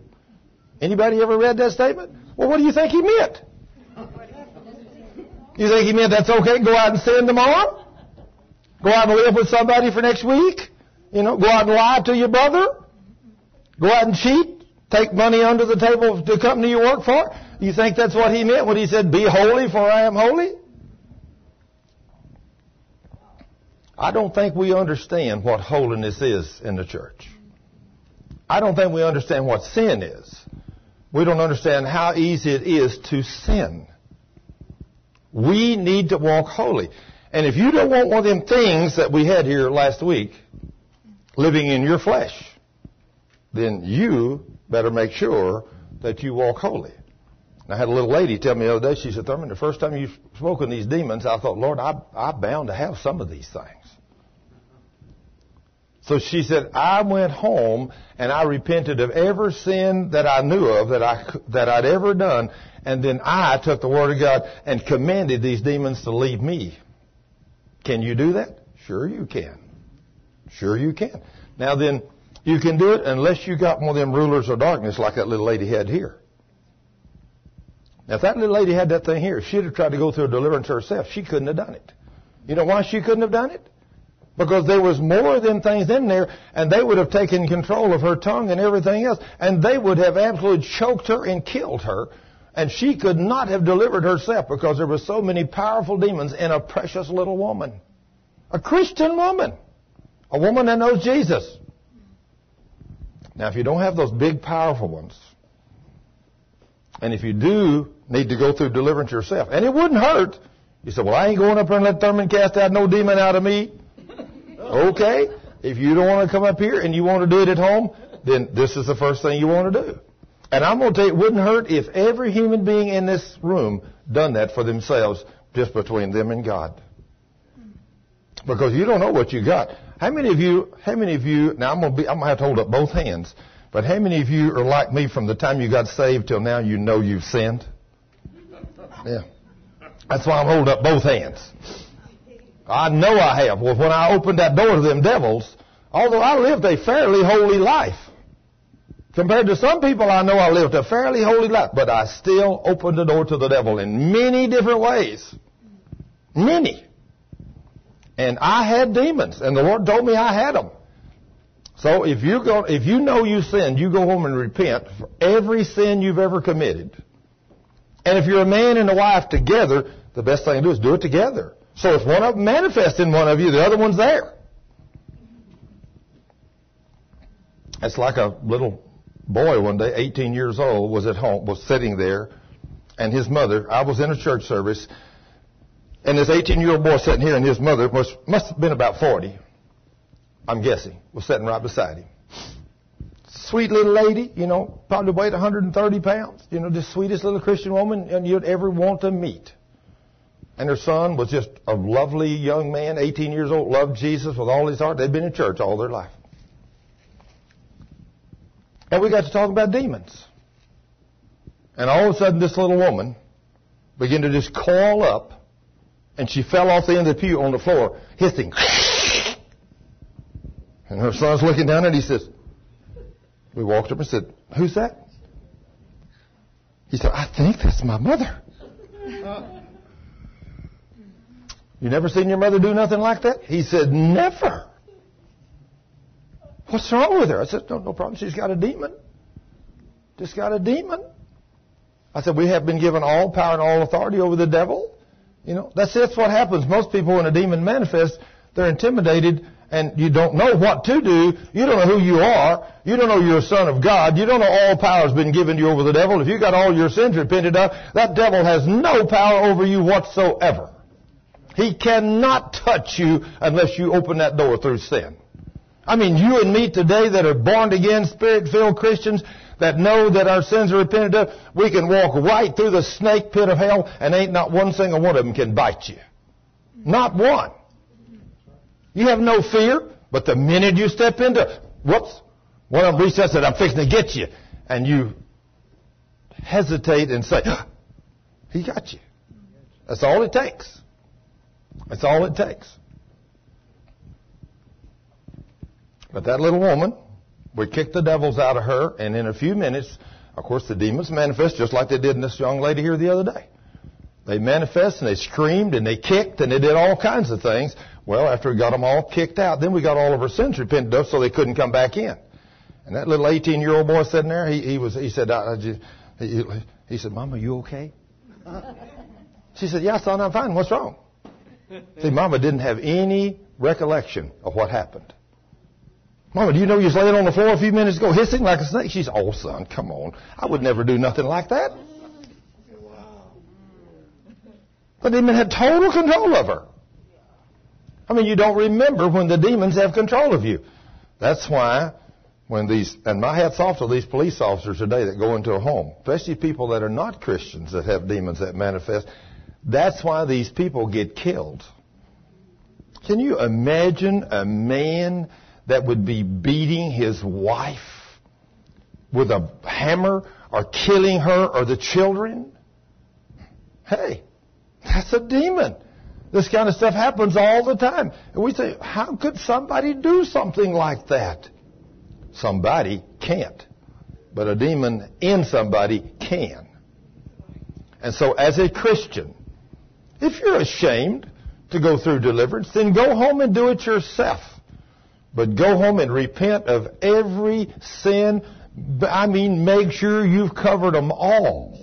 Anybody ever read that statement? Well, what do you think he meant? You think he meant that's okay, go out and sin tomorrow? Go out and live with somebody for next week? You know, go out and lie to your brother? Go out and cheat? Take money under the table of the company you work for? You think that's what he meant when he said, be holy for I am holy? I don't think we understand what holiness is in the church. I don't think we understand what sin is. We don't understand how easy it is to sin. We need to walk holy. And if you don't want one of them things that we had here last week living in your flesh, then you better make sure that you walk holy. And I had a little lady tell me the other day, she said, Thurman, the first time you spoke in these demons, I thought, Lord, I, I'm bound to have some of these things. So she said, I went home and I repented of every sin that I knew of that I, that I'd ever done. And then I took the Word of God and commanded these demons to leave me. Can you do that? Sure you can. Sure you can. Now then, you can do it unless you got one of them rulers of darkness like that little lady had here. Now if that little lady had that thing here, she'd have tried to go through a deliverance herself. She couldn't have done it. You know why she couldn't have done it? Because there was more of them things in there, and they would have taken control of her tongue and everything else, and they would have absolutely choked her and killed her, and she could not have delivered herself because there were so many powerful demons in a precious little woman. A Christian woman. A woman that knows Jesus. Now, if you don't have those big, powerful ones, and if you do need to go through deliverance yourself, and it wouldn't hurt, you say, well, I ain't going up there and let Thurman cast out no demon out of me. Okay. If you don't want to come up here and you want to do it at home, then this is the first thing you want to do. And I'm going to tell you, it wouldn't hurt if every human being in this room done that for themselves just between them and God. Because you don't know what you got. How many of you, how many of you, now I'm going to be, I'm going to have to hold up both hands, but how many of you are like me from the time you got saved till now you know you've sinned? Yeah. That's why I'm holding up both hands. I know I have. Well, when I opened that door to them devils, although I lived a fairly holy life, compared to some people I know I lived a fairly holy life, but I still opened the door to the devil in many different ways. Many. And I had demons, and the Lord told me I had them. So if you go, if you know you sinned, you go home and repent for every sin you've ever committed. And if you're a man and a wife together, the best thing to do is do it together. So if one of them manifests in one of you, the other one's there. It's like a little boy one day, 18 years old, was at home, was sitting there, and his mother, I was in a church service, and this 18 year old boy sitting here, and his mother was, must have been about 40, I'm guessing, was sitting right beside him. Sweet little lady, you know, probably weighed 130 pounds, you know, the sweetest little Christian woman you'd ever want to meet. And her son was just a lovely young man, 18 years old, loved Jesus with all his heart. They'd been in church all their life. And we got to talk about demons. And all of a sudden, this little woman began to just coil up, and she fell off the end of the pew on the floor, hissing. And her son's looking down, and he says, we walked up and said, Who's that? He said, I think that's my mother. You never seen your mother do nothing like that? He said, Never. What's wrong with her? I said, No, no problem. She's got a demon. Just got a demon. I said, We have been given all power and all authority over the devil. You know, that's, that's what happens. Most people, when a demon manifests, they're intimidated and you don't know what to do, you don't know who you are, you don't know you're a son of God, you don't know all power has been given to you over the devil. If you got all your sins repented of, that devil has no power over you whatsoever. He cannot touch you unless you open that door through sin. I mean, you and me today that are born again, spirit-filled Christians that know that our sins are repented of, we can walk right through the snake pit of hell and ain't not one single one of them can bite you. Not one. You have no fear, but the minute you step into, whoops, one of them reaches out said, I'm fixing to get you. And you hesitate and say, he got you. That's all it takes. That's all it takes. But that little woman, we kicked the devils out of her, and in a few minutes, of course, the demons manifest just like they did in this young lady here the other day. They manifest and they screamed and they kicked and they did all kinds of things. Well, after we got them all kicked out, then we got all of our sins repented of so they couldn't come back in. And that little 18 year old boy sitting there, he, he was, he said, I, I just, he, he said, Mama, you okay? She said, Yeah, son, I'm fine. What's wrong? See, Mama didn't have any recollection of what happened. Mama, do you know you was laying on the floor a few minutes ago hissing like a snake? She's, oh, son, come on. I would never do nothing like that. The demon had total control of her. I mean, you don't remember when the demons have control of you. That's why when these, and my hat's off to these police officers today that go into a home, especially people that are not Christians that have demons that manifest. That's why these people get killed. Can you imagine a man that would be beating his wife with a hammer or killing her or the children? Hey, that's a demon. This kind of stuff happens all the time. And we say, how could somebody do something like that? Somebody can't. But a demon in somebody can. And so as a Christian, if you're ashamed to go through deliverance, then go home and do it yourself. But go home and repent of every sin. I mean, make sure you've covered them all.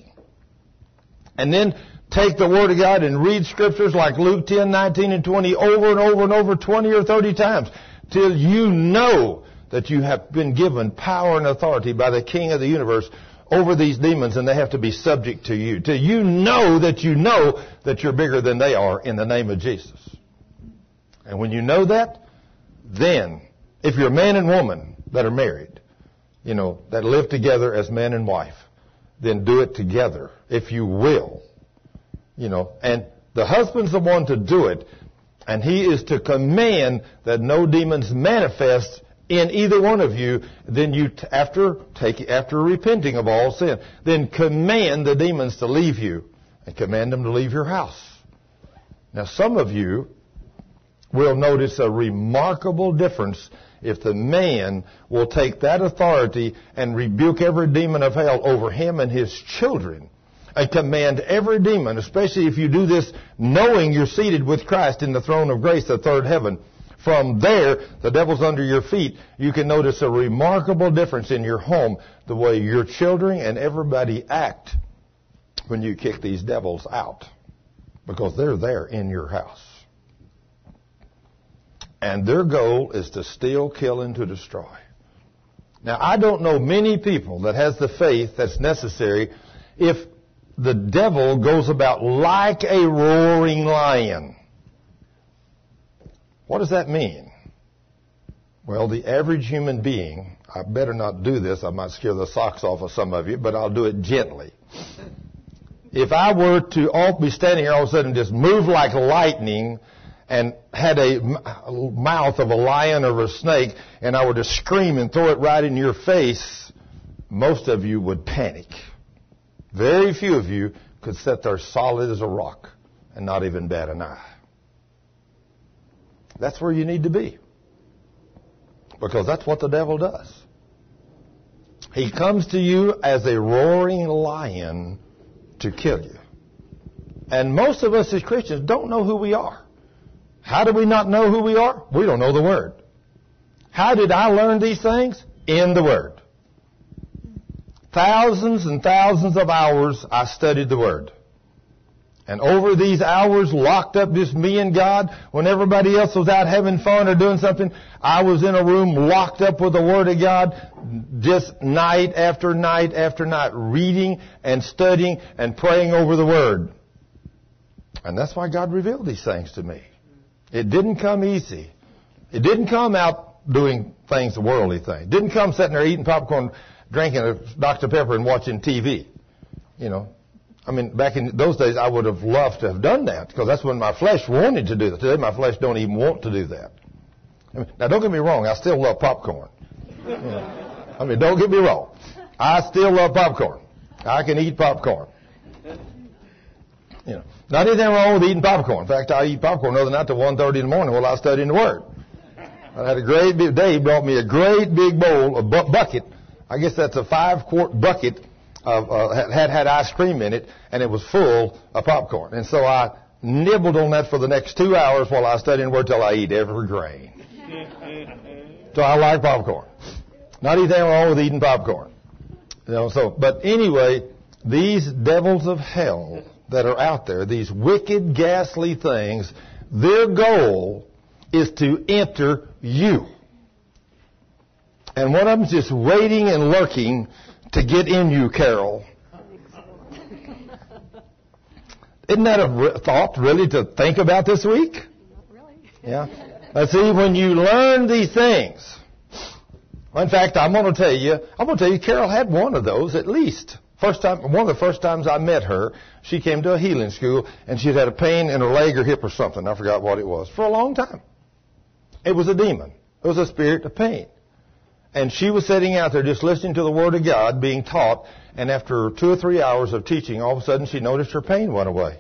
And then take the Word of God and read scriptures like Luke 10, 19, and 20 over and over and over 20 or 30 times till you know that you have been given power and authority by the King of the universe over these demons and they have to be subject to you. Till you know that you know that you're bigger than they are in the name of Jesus. And when you know that, then, if you're a man and woman that are married, you know, that live together as man and wife, then do it together, if you will. You know, and the husband's the one to do it, and he is to command that no demons manifest in either one of you. Then you, after take, after repenting of all sin, then command the demons to leave you, and command them to leave your house. Now, some of you will notice a remarkable difference if the man will take that authority and rebuke every demon of hell over him and his children I command every demon, especially if you do this knowing you're seated with Christ in the throne of grace, the third heaven. From there, the devil's under your feet. You can notice a remarkable difference in your home, the way your children and everybody act when you kick these devils out. Because they're there in your house. And their goal is to steal, kill, and to destroy. Now, I don't know many people that has the faith that's necessary if the devil goes about like a roaring lion. What does that mean? Well, the average human being, I better not do this, I might scare the socks off of some of you, but I'll do it gently. If I were to all be standing here all of a sudden just move like lightning and had a mouth of a lion or a snake and I were to scream and throw it right in your face, most of you would panic. Very few of you could sit there solid as a rock and not even bat an eye. That's where you need to be. Because that's what the devil does. He comes to you as a roaring lion to kill you. And most of us as Christians don't know who we are. How do we not know who we are? We don't know the Word. How did I learn these things? In the Word. Thousands and thousands of hours I studied the Word. And over these hours locked up just me and God, when everybody else was out having fun or doing something, I was in a room locked up with the Word of God, just night after night after night, reading and studying and praying over the Word. And that's why God revealed these things to me. It didn't come easy. It didn't come out doing things, the worldly thing. It didn't come sitting there eating popcorn, drinking a Dr. Pepper and watching TV. You know, I mean, back in those days, I would have loved to have done that because that's when my flesh wanted to do that. Today, my flesh don't even want to do that. I mean, now, don't get me wrong. I still love popcorn. I mean, don't get me wrong. I still love popcorn. I can eat popcorn. You know, not anything wrong with eating popcorn. In fact, I eat popcorn the other night till 1.30 in the morning while I was studying the Word. I had a great big, Dave brought me a great big bowl, a bu- bucket. I guess that's a five quart bucket of, uh, had had ice cream in it, and it was full of popcorn. And so I nibbled on that for the next two hours while I was the Word till I eat every grain. so I like popcorn. Not anything wrong with eating popcorn. You know, so, but anyway, these devils of hell that are out there, these wicked, ghastly things, their goal is to enter you. And one of them's just waiting and lurking to get in you, Carol. Isn't that a thought really to think about this week? Not really. Yeah. Now see, when you learn these things, in fact, I'm going to tell you, I'm going to tell you, Carol had one of those at least. First time, one of the first times I met her, she came to a healing school and she'd had a pain in her leg or hip or something. I forgot what it was. For a long time. It was a demon. It was a spirit of pain. And she was sitting out there just listening to the Word of God being taught, and after two or three hours of teaching, all of a sudden she noticed her pain went away.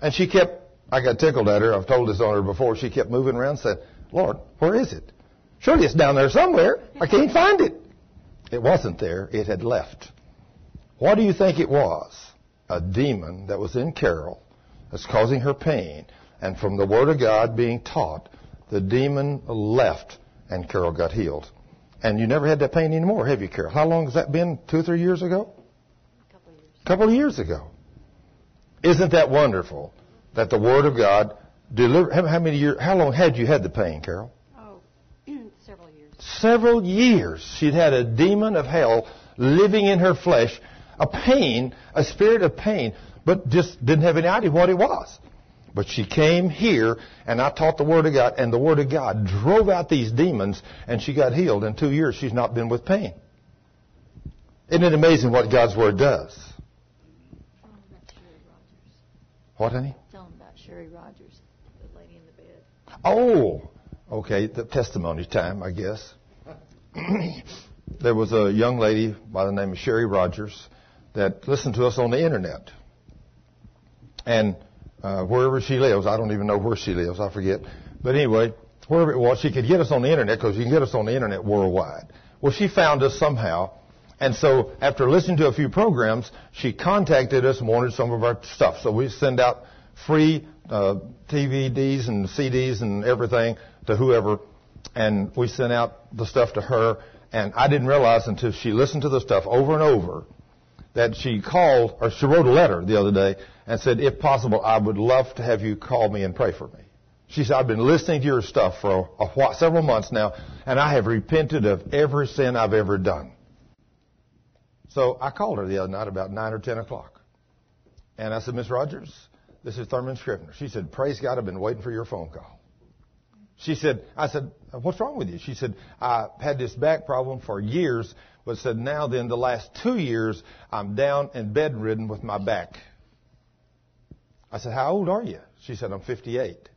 And she kept, I got tickled at her, I've told this on her before, she kept moving around and said, Lord, where is it? Surely it's down there somewhere. I can't find it. It wasn't there, it had left. What do you think it was? A demon that was in Carol that's causing her pain. And from the Word of God being taught, the demon left and Carol got healed. And you never had that pain anymore, have you, Carol? How long has that been? Two or three years ago? A couple of years. A couple of years ago. Isn't that wonderful that the Word of God delivered? How, how many years? How long had you had the pain, Carol? Oh, several years. Several years. She'd had a demon of hell living in her flesh, a pain, a spirit of pain, but just didn't have any idea what it was. But she came here, and I taught the Word of God, and the Word of God drove out these demons, and she got healed. In two years, she's not been with pain. Isn't it amazing what God's Word does? Tell them about Sherry Rogers. What, honey? Tell them about Sherry Rogers, the lady in the bed. Oh, okay, the testimony time, I guess. there was a young lady by the name of Sherry Rogers that listened to us on the internet. And uh, wherever she lives, I don't even know where she lives, I forget. But anyway, wherever it was, she could get us on the internet because you can get us on the internet worldwide. Well, she found us somehow. And so after listening to a few programs, she contacted us and wanted some of our stuff. So we send out free uh, DVDs and CDs and everything to whoever. And we sent out the stuff to her. And I didn't realize until she listened to the stuff over and over that she called, or she wrote a letter the other day and said, if possible, I would love to have you call me and pray for me. She said, I've been listening to your stuff for a, a while, several months now, and I have repented of every sin I've ever done. So I called her the other night about 9 or 10 o'clock. And I said, Miss Rogers, this is Thurman Scrivner. She said, praise God, I've been waiting for your phone call. She said, I said, what's wrong with you? She said, I've had this back problem for years, but said now then the last two years I'm down and bedridden with my back. I said, how old are you? She said, I'm 58.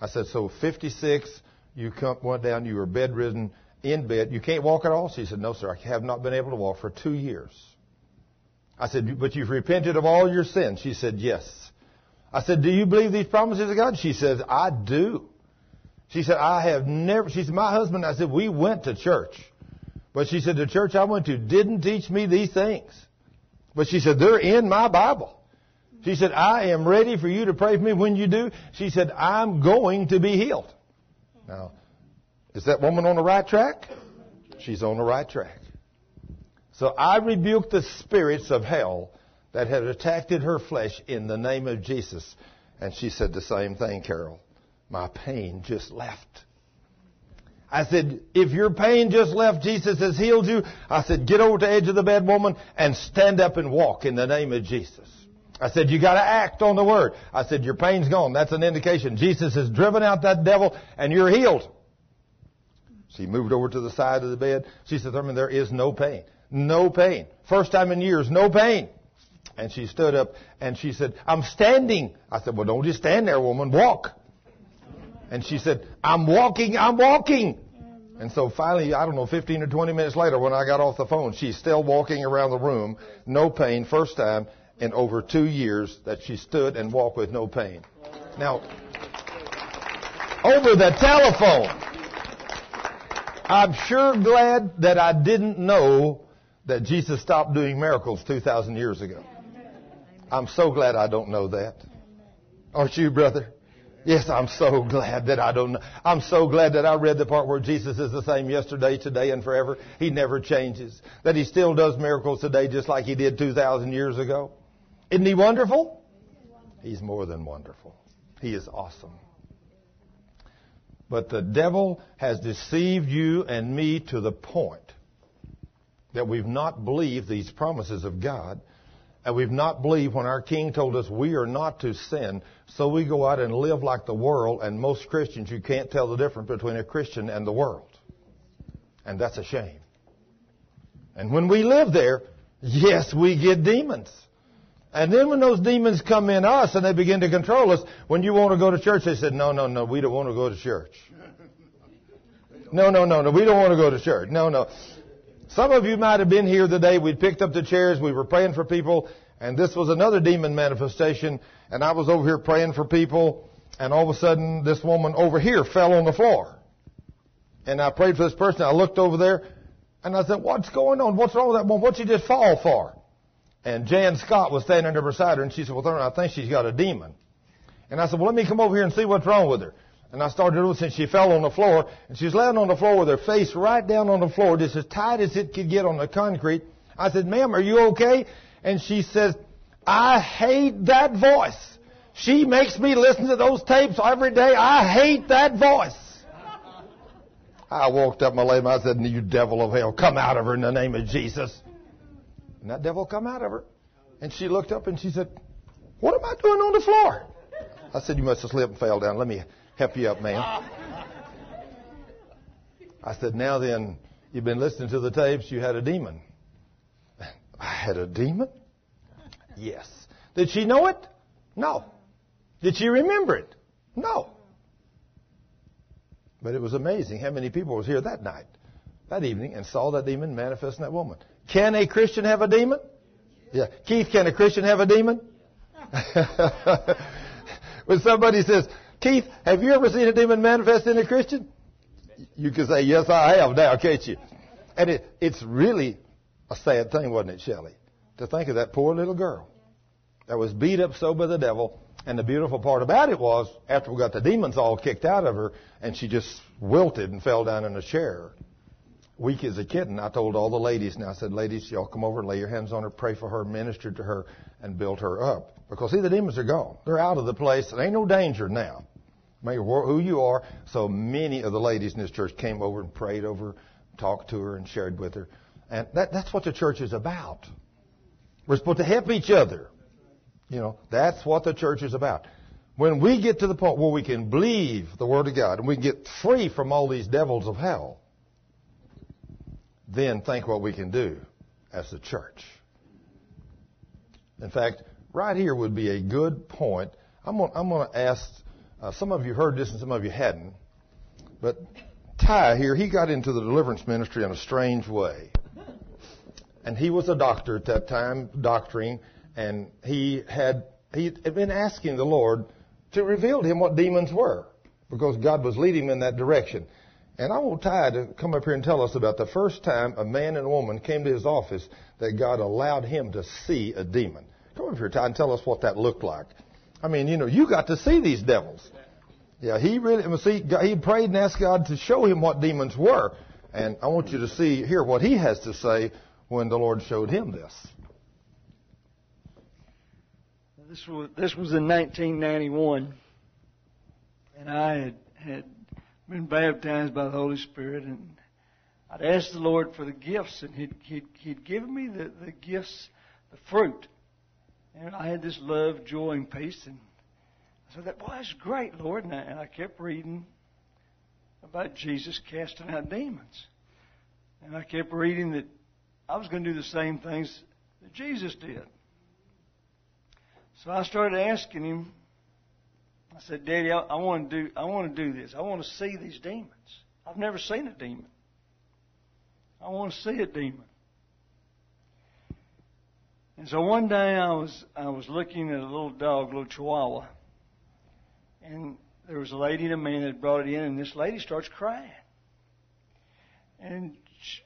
I said, so 56, you come, went down, you were bedridden in bed. You can't walk at all? She said, no sir, I have not been able to walk for two years. I said, but you've repented of all your sins? She said, yes. I said, do you believe these promises of God? She says, I do. She said, I have never, she said, my husband, I said, we went to church. But she said, the church I went to didn't teach me these things. But she said, they're in my Bible. She said, I am ready for you to pray for me when you do. She said, I'm going to be healed. Now, is that woman on the right track? She's on the right track. So I rebuke the spirits of hell that had attacked her flesh in the name of Jesus. And she said the same thing, Carol my pain just left. I said, if your pain just left, Jesus has healed you. I said, get over to the edge of the bed, woman, and stand up and walk in the name of Jesus. I said, you gotta act on the word. I said, your pain's gone. That's an indication. Jesus has driven out that devil and you're healed. She moved over to the side of the bed. She said, Thurman, there is no pain. No pain. First time in years, no pain. And she stood up and she said, I'm standing. I said, well, don't just stand there, woman. Walk. And she said, I'm walking, I'm walking. And so finally, I don't know, 15 or 20 minutes later when I got off the phone, she's still walking around the room, no pain, first time in over two years that she stood and walked with no pain. Now, over the telephone, I'm sure glad that I didn't know that Jesus stopped doing miracles 2,000 years ago. I'm so glad I don't know that. Aren't you, brother? Yes, I'm so glad that I don't. I'm so glad that I read the part where Jesus is the same yesterday, today, and forever. He never changes. That He still does miracles today just like He did 2,000 years ago. Isn't He wonderful? He's more than wonderful. He is awesome. But the devil has deceived you and me to the point that we've not believed these promises of God and we've not believed when our King told us we are not to sin, so we go out and live like the world, and most Christians, you can't tell the difference between a Christian and the world. And that's a shame. And when we live there, yes, we get demons. And then when those demons come in us and they begin to control us, when you want to go to church, they said, no, no, no, we don't want to go to church. No, no, no, no, we don't want to go to church. No, no. Some of you might have been here the day We picked up the chairs. We were praying for people. And this was another demon manifestation. And I was over here praying for people. And all of a sudden, this woman over here fell on the floor. And I prayed for this person. I looked over there. And I said, what's going on? What's wrong with that woman? What'd she just fall for? And Jan Scott was standing there beside her. And she said, well, I think she's got a demon. And I said, well, let me come over here and see what's wrong with her. And I started to since she fell on the floor, and she's laying on the floor with her face right down on the floor, just as tight as it could get on the concrete. I said, ma'am, are you okay? And she says, I hate that voice. She makes me listen to those tapes every day. I hate that voice. I walked up my lady, I said, you devil of hell, come out of her in the name of Jesus. And that devil come out of her. And she looked up and she said, what am I doing on the floor? I said, you must have slipped and fell down. Let me help you up, ma'am. I said, now then, you've been listening to the tapes, you had a demon. I had a demon? Yes. Did she know it? No. Did she remember it? No. But it was amazing how many people was here that night, that evening, and saw that demon manifest in that woman. Can a Christian have a demon? Yeah. Keith, can a Christian have a demon? when somebody says, Keith, have you ever seen a demon manifest in a Christian? You can say, yes, I have now, can't you? And it, it's really a sad thing, wasn't it, Shelley? To think of that poor little girl that was beat up so by the devil. And the beautiful part about it was, after we got the demons all kicked out of her, and she just wilted and fell down in a chair. Weak as a kitten, I told all the ladies, and I said, ladies, y'all come over and lay your hands on her, pray for her, minister to her, and build her up. Because see, the demons are gone. They're out of the place. There ain't no danger now. Matter who you are. So many of the ladies in this church came over and prayed over, talked to her, and shared with her. And that, that's what the church is about. We're supposed to help each other. You know, that's what the church is about. When we get to the point where we can believe the Word of God and we get free from all these devils of hell, then think what we can do as the church. In fact, right here would be a good point. I'm going, I'm going to ask, uh, some of you heard this and some of you hadn't, but Ty here, he got into the deliverance ministry in a strange way. And he was a doctor at that time, doctoring, and he had, he had been asking the Lord to reveal to him what demons were, because God was leading him in that direction. And I want Ty to come up here and tell us about the first time a man and a woman came to his office that God allowed him to see a demon. Come up here, Ty, and tell us what that looked like. I mean, you know, you got to see these devils. Yeah, he really, see, he prayed and asked God to show him what demons were. And I want you to see, hear what he has to say when the Lord showed him this. This was, this was in 1991. And I had, had been baptized by the Holy Spirit, and I'd asked the Lord for the gifts, and He'd, he'd, he'd given me the, the gifts, the fruit. And I had this love, joy, and peace, and I said, that "Boy, that's great, Lord." And I, and I kept reading about Jesus casting out demons, and I kept reading that I was going to do the same things that Jesus did. So I started asking him I said, Daddy, I, I want to do I want to do this. I want to see these demons. I've never seen a demon. I want to see a demon. And so one day I was I was looking at a little dog, little chihuahua, and there was a lady and a man that brought it in, and this lady starts crying. And she,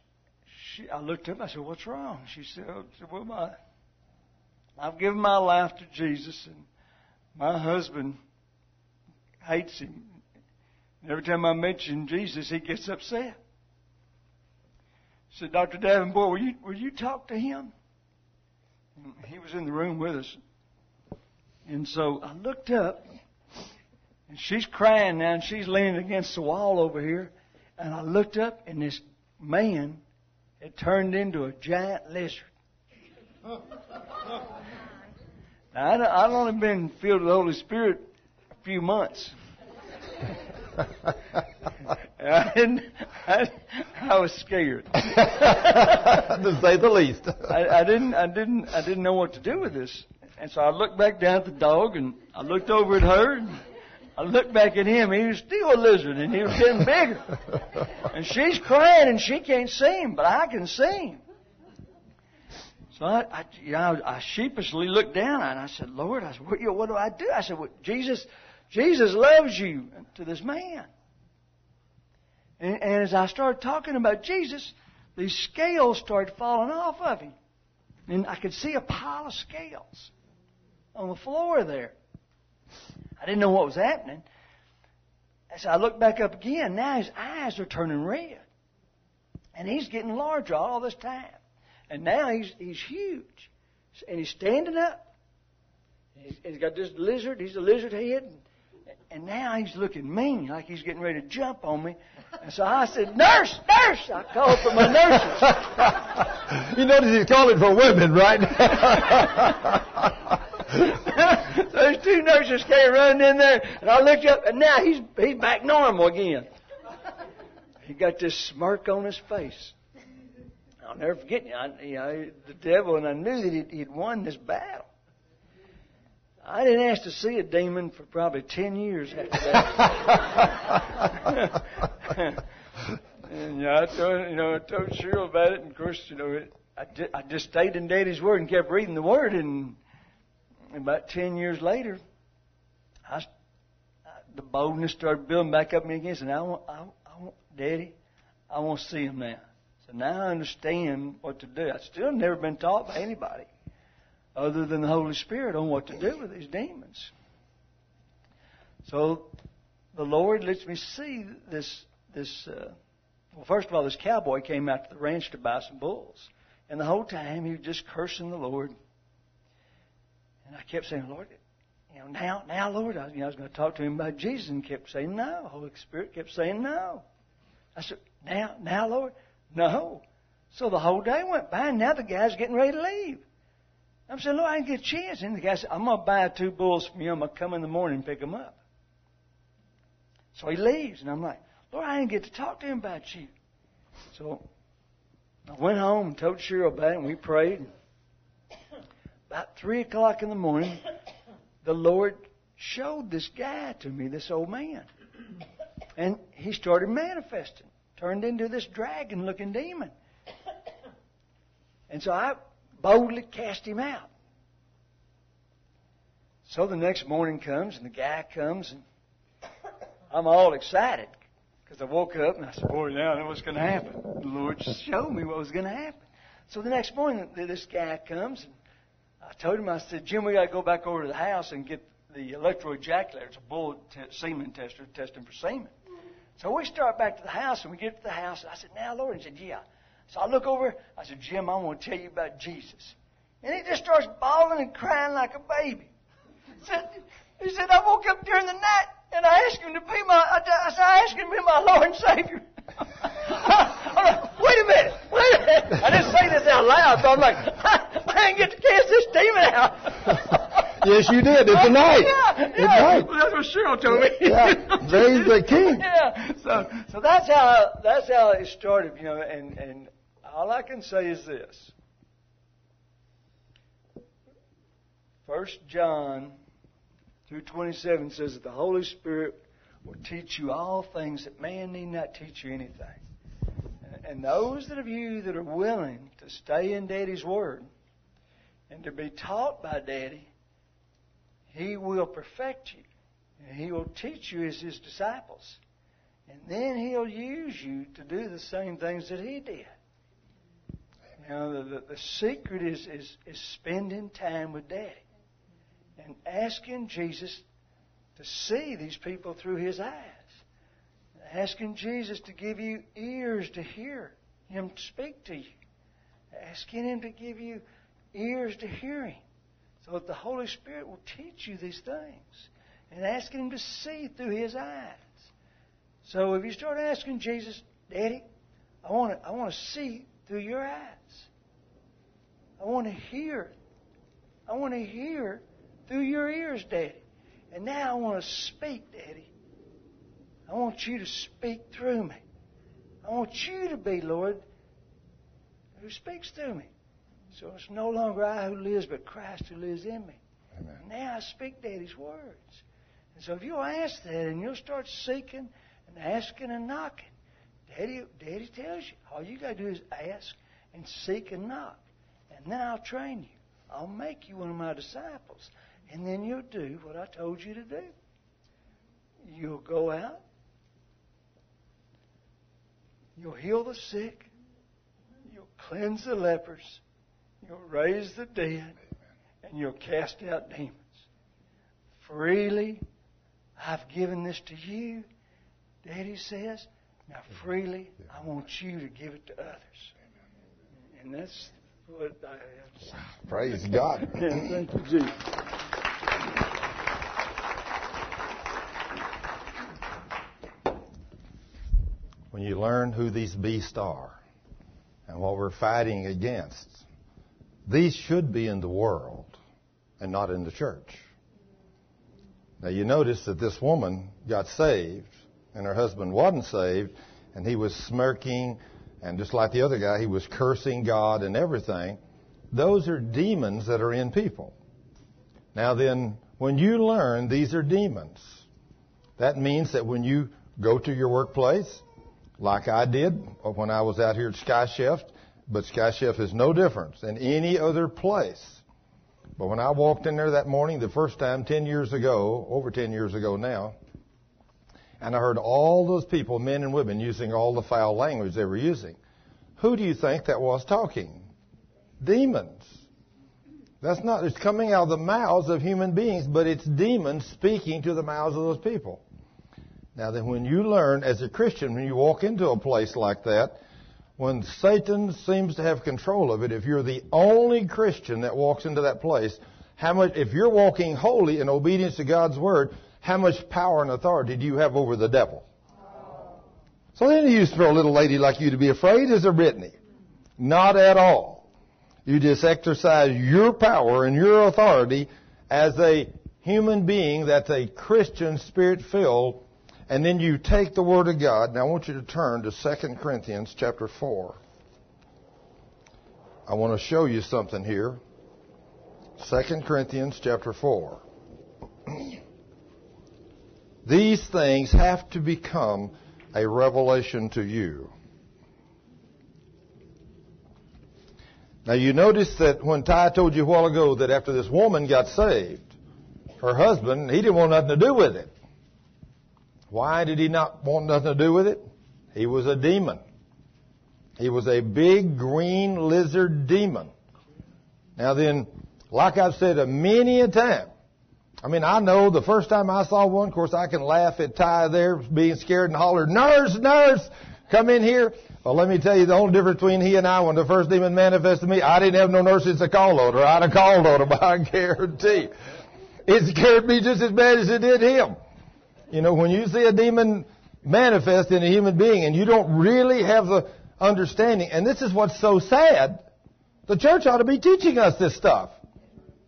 she, I looked up. I said, "What's wrong?" She said, oh, "Well, my, I've given my life to Jesus, and my husband hates him. And every time I mention Jesus, he gets upset. I said, Dr. Davenport, will you, will you talk to him? He was in the room with us. And so I looked up, and she's crying now, and she's leaning against the wall over here. And I looked up, and this man had turned into a giant lizard. Now, I'd only been filled with the Holy Spirit a few months. I didn't. I, I was scared, to say the least. I, I didn't. I didn't. I didn't know what to do with this, and so I looked back down at the dog, and I looked over at her, and I looked back at him. He was still a lizard, and he was getting bigger. And she's crying, and she can't see him, but I can see him. So I, I, you know, I sheepishly looked down and I said, Lord, I said, what, what do I do? I said, well, Jesus, Jesus loves you to this man. And, and as I started talking about Jesus, these scales started falling off of him. And I could see a pile of scales on the floor there. I didn't know what was happening. As I looked back up again, now his eyes are turning red. And he's getting larger all this time. And now he's, he's huge. And he's standing up. He's, he's got this lizard, he's a lizard head. And now he's looking mean, like he's getting ready to jump on me. And so I said, Nurse, nurse! I called for my nurses. you notice he's calling for women, right? Those two nurses came running in there, and I looked up, and now he's, he's back normal again. He got this smirk on his face. I'll never forget, I, you know, the devil, and I knew that he'd, he'd won this battle. I didn't ask to see a demon for probably ten years after that. and you know, I told you know I told Cheryl about it, and of course, you know, it, I, just, I just stayed in Daddy's Word and kept reading the Word, and about ten years later, I, the boldness started building back up in me again. And I want, I, I want, Daddy, I want to see him now. So now I understand what to do. I still never been taught by anybody other than the Holy Spirit on what to do with these demons. So the Lord lets me see this. This uh, well, first of all, this cowboy came out to the ranch to buy some bulls, and the whole time he was just cursing the Lord. And I kept saying, Lord, you know, now, now, Lord, I, you know, I was going to talk to him about Jesus, and kept saying no. Holy Spirit kept saying no. I said, now, now, Lord, no. So the whole day went by, and now the guy's getting ready to leave. I'm saying, Lord, I didn't get a chance. And the guy said, I'm going to buy two bulls from you. I'm going to come in the morning and pick them up. So he leaves, and I'm like, Lord, I didn't get to talk to him about you. So I went home and told Cheryl about it, and we prayed. About 3 o'clock in the morning, the Lord showed this guy to me, this old man. And he started manifesting, turned into this dragon looking demon. And so I boldly cast him out. So the next morning comes, and the guy comes, and I'm all excited because I woke up and I said, Boy, now I know what's going to happen. The Lord just showed me what was going to happen. So the next morning, this guy comes, and I told him, I said, Jim, we got to go back over to the house and get the electroejaculator. It's a bull semen tester testing for semen. So we start back to the house, and we get to the house, and I said, Now, Lord, he said, Yeah. So I look over, I said, Jim, I want to tell you about Jesus. And he just starts bawling and crying like a baby. He said, he said, I woke up during the night and I asked him to be my, I, I asked him to be my Lord and Savior. wait a minute, wait a minute. I didn't say this out loud, so I'm like, I didn't get to cast this demon out. yes, you did. It's a night. Yeah, it's yeah. night. Well, that's what Cheryl told me. Yeah, there's the king. Yeah. So, so that's how that's how it started, you know. And and all I can say is this: First John two twenty seven says that the Holy Spirit will teach you all things that man need not teach you anything. And those of you that are willing to stay in Daddy's Word and to be taught by Daddy, He will perfect you. And He will teach you as His disciples. And then He'll use you to do the same things that He did. You know, the, the, the secret is, is, is spending time with Daddy and asking Jesus to see these people through His eyes. Asking Jesus to give you ears to hear Him speak to you. Asking Him to give you ears to hear Him. So that the Holy Spirit will teach you these things. And asking Him to see through His eyes. So if you start asking Jesus, Daddy, I want to, I want to see through your eyes. I want to hear. I want to hear through your ears, Daddy. And now I want to speak, Daddy. I want you to speak through me. I want you to be, Lord, who speaks through me. So it's no longer I who lives, but Christ who lives in me. Amen. Now I speak Daddy's words. And so if you'll ask that and you'll start seeking and asking and knocking, Daddy, Daddy tells you, all you got to do is ask and seek and knock. And then I'll train you. I'll make you one of my disciples. And then you'll do what I told you to do. You'll go out. You'll heal the sick. You'll cleanse the lepers. You'll raise the dead. And you'll cast out demons. Freely, I've given this to you. Daddy says, now freely, I want you to give it to others. And that's what I have to say. Praise God. Yeah, thank you, Jesus. When you learn who these beasts are and what we're fighting against, these should be in the world and not in the church. Now you notice that this woman got saved and her husband wasn't saved and he was smirking and just like the other guy, he was cursing God and everything. Those are demons that are in people. Now then, when you learn these are demons, that means that when you go to your workplace, like I did when I was out here at Sky Chef, but Sky Chef is no different than any other place. But when I walked in there that morning, the first time, 10 years ago, over 10 years ago now, and I heard all those people, men and women, using all the foul language they were using. Who do you think that was talking? Demons. That's not, it's coming out of the mouths of human beings, but it's demons speaking to the mouths of those people. Now then, when you learn as a Christian, when you walk into a place like that, when Satan seems to have control of it, if you're the only Christian that walks into that place, how much, if you're walking holy in obedience to God's word, how much power and authority do you have over the devil? So then use for a little lady like you to be afraid, is there, Brittany? Not at all. You just exercise your power and your authority as a human being that's a Christian spirit filled, and then you take the Word of God. Now I want you to turn to 2 Corinthians chapter 4. I want to show you something here. 2 Corinthians chapter 4. These things have to become a revelation to you. Now you notice that when Ty told you a while ago that after this woman got saved, her husband, he didn't want nothing to do with it. Why did he not want nothing to do with it? He was a demon. He was a big green lizard demon. Now then, like I've said many a time, I mean, I know the first time I saw one, of course, I can laugh at Ty there being scared and holler, nurse, nurse, come in here. Well, let me tell you the only difference between he and I when the first demon manifested me, I didn't have no nurses to call on her. I'd have called on her, I guarantee. It scared me just as bad as it did him. You know, when you see a demon manifest in a human being and you don't really have the understanding, and this is what's so sad, the church ought to be teaching us this stuff.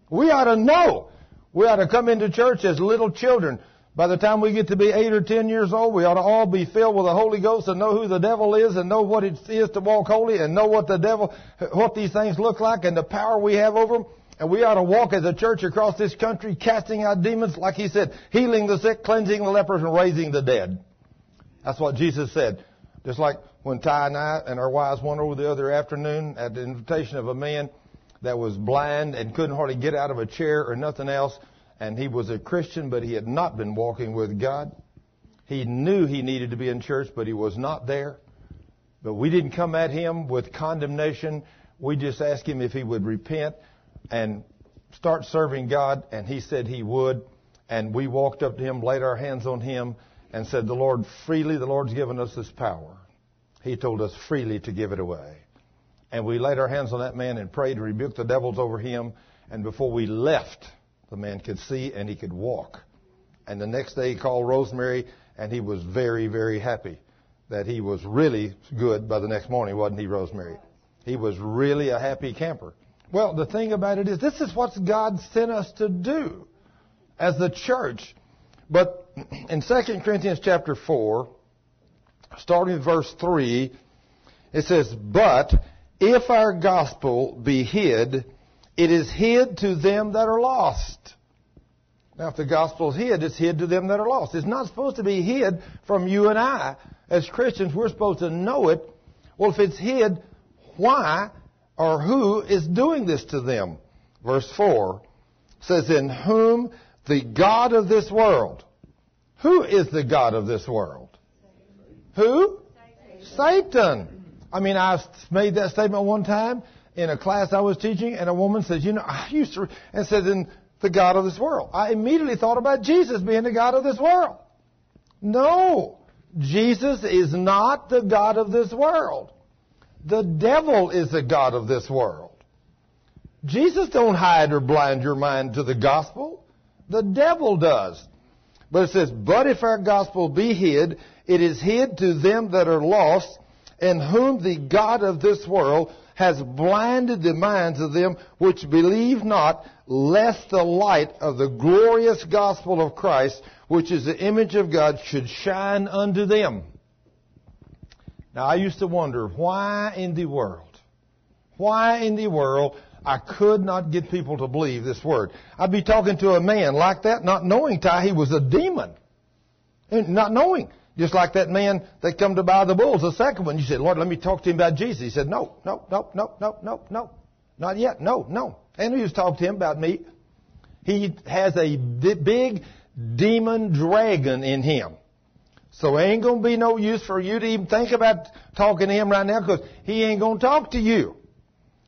We ought to know. We ought to come into church as little children. By the time we get to be eight or ten years old, we ought to all be filled with the Holy Ghost and know who the devil is and know what it is to walk holy and know what the devil, what these things look like and the power we have over them. And we ought to walk as a church across this country casting out demons, like he said, healing the sick, cleansing the lepers, and raising the dead. That's what Jesus said. Just like when Ty and I and our wives went over the other afternoon at the invitation of a man that was blind and couldn't hardly get out of a chair or nothing else, and he was a Christian, but he had not been walking with God. He knew he needed to be in church, but he was not there. But we didn't come at him with condemnation. We just asked him if he would repent and start serving God, and he said he would. And we walked up to him, laid our hands on him, and said, The Lord freely, the Lord's given us this power. He told us freely to give it away. And we laid our hands on that man and prayed rebuked the devils over him. And before we left, the man could see and he could walk. And the next day he called Rosemary and he was very, very happy that he was really good by the next morning, wasn't he, Rosemary? He was really a happy camper. Well, the thing about it is, this is what God sent us to do as the church. But in 2 Corinthians chapter 4, starting with verse 3, it says, But if our gospel be hid, it is hid to them that are lost. Now, if the gospel is hid, it's hid to them that are lost. It's not supposed to be hid from you and I. As Christians, we're supposed to know it. Well, if it's hid, why or who is doing this to them? Verse 4 says, In whom the God of this world. Who is the God of this world? Who? Satan. Satan. I mean, I made that statement one time in a class I was teaching, and a woman says, "You know, I used to," and says, "In the God of this world." I immediately thought about Jesus being the God of this world. No, Jesus is not the God of this world. The devil is the God of this world. Jesus don't hide or blind your mind to the gospel. The devil does. But it says, But if our gospel be hid, it is hid to them that are lost, in whom the God of this world has blinded the minds of them which believe not, lest the light of the glorious gospel of Christ, which is the image of God, should shine unto them. Now, I used to wonder why in the world, why in the world I could not get people to believe this word. I'd be talking to a man like that, not knowing Ty he was a demon. And not knowing. Just like that man that come to buy the bulls, the second one. You said, Lord, let me talk to him about Jesus. He said, no, no, no, no, no, no, no. Not yet. No, no. And he was talking to him about me. He has a big demon dragon in him. So it ain't going to be no use for you to even think about talking to him right now because he ain't going to talk to you.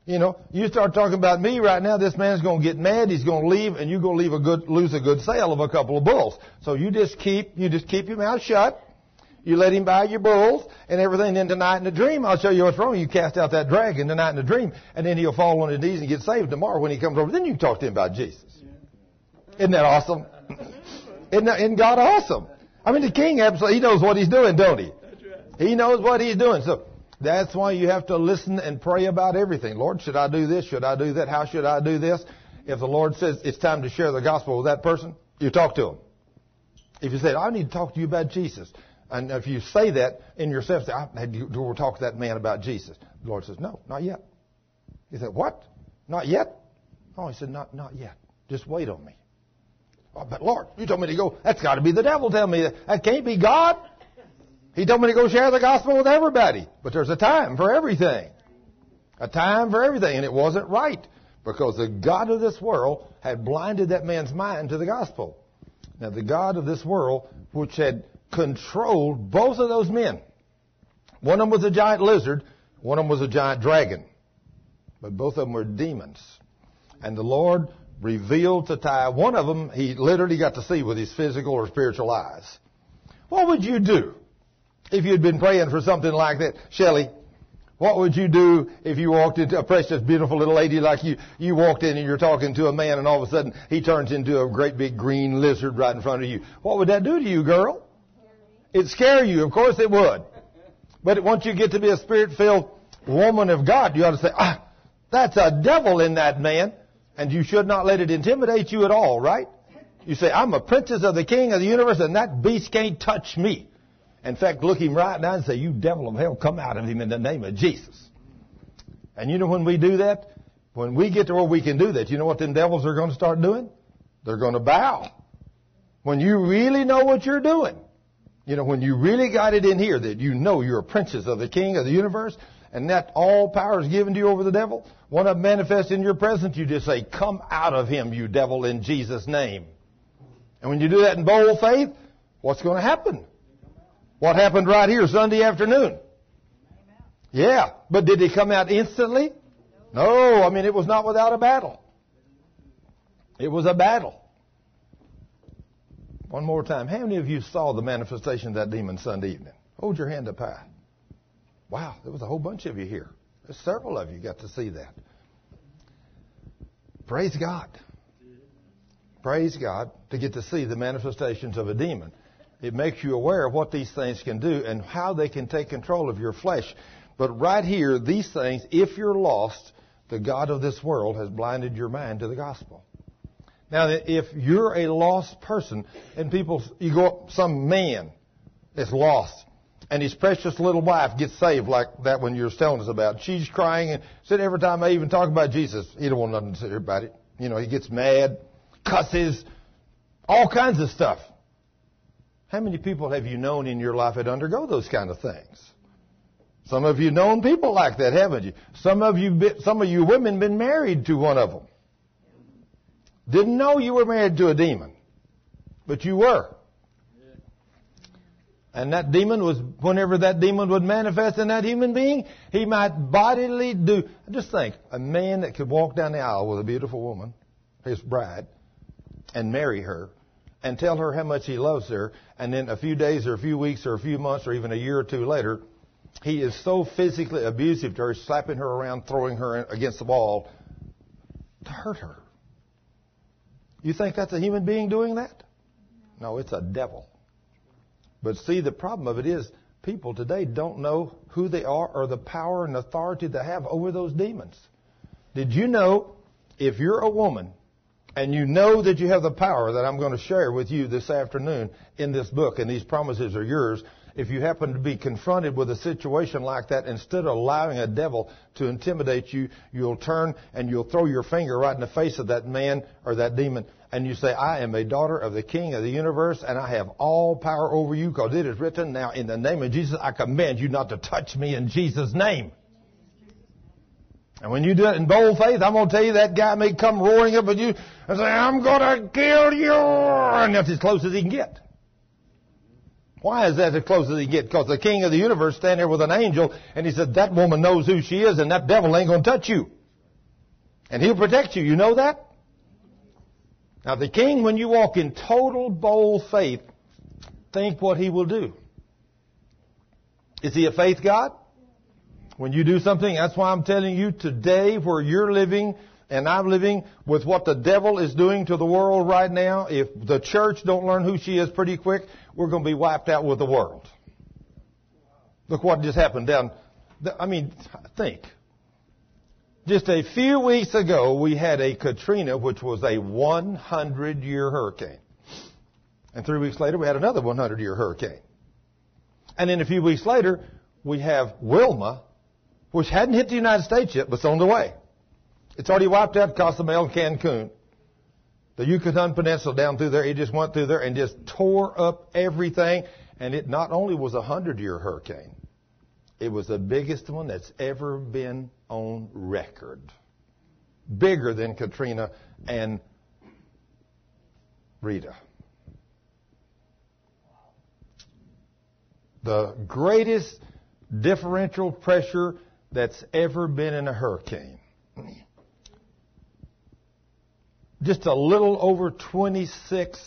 You know, you start talking about me right now, this man's going to get mad, he's going to leave, and you're going to leave a good, lose a good sale of a couple of bulls. So you just keep, you just keep your mouth shut. You let him buy your bulls and everything. Then tonight in the dream, I'll show you what's wrong. You cast out that dragon tonight in the dream, and then he'll fall on his knees and get saved tomorrow when he comes over. Then you can talk to him about Jesus. Isn't that awesome? Isn't, that, isn't God awesome? I mean, the king absolutely, he knows what he's doing, don't he? He knows what he's doing. So that's why you have to listen and pray about everything. Lord, should I do this? Should I do that? How should I do this? If the Lord says it's time to share the gospel with that person, you talk to him. If you say, I need to talk to you about Jesus, and if you say that in yourself, say, I had to talk to that man about Jesus. The Lord says, no, not yet. He said, what? Not yet? Oh, he said, not, not yet. Just wait on me. Oh, but Lord, you told me to go. That's got to be the devil telling me that. That can't be God. He told me to go share the gospel with everybody. But there's a time for everything. A time for everything. And it wasn't right because the God of this world had blinded that man's mind to the gospel. Now, the God of this world, which had controlled both of those men, one of them was a giant lizard, one of them was a giant dragon. But both of them were demons. And the Lord revealed to Ty, one of them he literally got to see with his physical or spiritual eyes. What would you do if you'd been praying for something like that? Shelley, what would you do if you walked into a precious, beautiful little lady like you? You walked in and you're talking to a man and all of a sudden he turns into a great big green lizard right in front of you. What would that do to you, girl? It'd scare you. Of course it would. But once you get to be a spirit-filled woman of God, you ought to say, ah, that's a devil in that man. And you should not let it intimidate you at all, right? You say, I'm a princess of the king of the universe and that beast can't touch me. In fact, look him right down and say, you devil of hell, come out of him in the name of Jesus. And you know when we do that? When we get to where we can do that, you know what them devils are going to start doing? They're going to bow. When you really know what you're doing. You know, when you really got it in here that you know you're a princess of the king of the universe, and that all power is given to you over the devil, one of manifests in your presence, you just say, Come out of him, you devil, in Jesus' name. And when you do that in bold faith, what's going to happen? What happened right here Sunday afternoon? Yeah, but did he come out instantly? No, I mean, it was not without a battle. It was a battle. One more time. How many of you saw the manifestation of that demon Sunday evening? Hold your hand up high. Wow, there was a whole bunch of you here. There's several of you got to see that. Praise God. Praise God to get to see the manifestations of a demon. It makes you aware of what these things can do and how they can take control of your flesh. But right here, these things, if you're lost, the God of this world has blinded your mind to the gospel. Now, if you're a lost person and people, you go up, some man that's lost, and his precious little wife gets saved like that one you're telling us about. She's crying and said every time I even talk about Jesus, he don't want nothing to say about it. You know, he gets mad, cusses, all kinds of stuff. How many people have you known in your life that undergo those kind of things? Some of you known people like that, haven't you? Some of you, some of you women been married to one of them. Didn't know you were married to a demon, but you were. And that demon was, whenever that demon would manifest in that human being, he might bodily do, just think, a man that could walk down the aisle with a beautiful woman, his bride, and marry her, and tell her how much he loves her, and then a few days or a few weeks or a few months or even a year or two later, he is so physically abusive to her, slapping her around, throwing her against the wall to hurt her. You think that's a human being doing that? No, it's a devil. But see, the problem of it is people today don't know who they are or the power and authority they have over those demons. Did you know if you're a woman and you know that you have the power that I'm going to share with you this afternoon in this book and these promises are yours, if you happen to be confronted with a situation like that, instead of allowing a devil to intimidate you, you'll turn and you'll throw your finger right in the face of that man or that demon and you say, I am a daughter of the King of the universe and I have all power over you because it is written, now in the name of Jesus, I command you not to touch me in Jesus' name. And when you do it in bold faith, I'm going to tell you that guy may come roaring up at you and say, I'm going to kill you. And that's as close as he can get. Why is that as close as he can get? Because the king of the universe stand there with an angel and he said, that woman knows who she is and that devil ain't going to touch you. And he'll protect you. You know that? Now, the king, when you walk in total bold faith, think what he will do. Is he a faith God? When you do something, that's why I'm telling you today where you're living and I'm living with what the devil is doing to the world right now, if the church don't learn who she is pretty quick, we're going to be wiped out with the world. Look what just happened down. I mean, think. Just a few weeks ago, we had a Katrina, which was a 100 year hurricane. And three weeks later, we had another 100 year hurricane. And then a few weeks later, we have Wilma, which hadn't hit the United States yet, but it's on the way. It's already wiped out Cozumel and Cancun. The Yucatan Peninsula down through there, it just went through there and just tore up everything. And it not only was a hundred year hurricane, it was the biggest one that's ever been on record. Bigger than Katrina and Rita. The greatest differential pressure that's ever been in a hurricane. Just a little over 26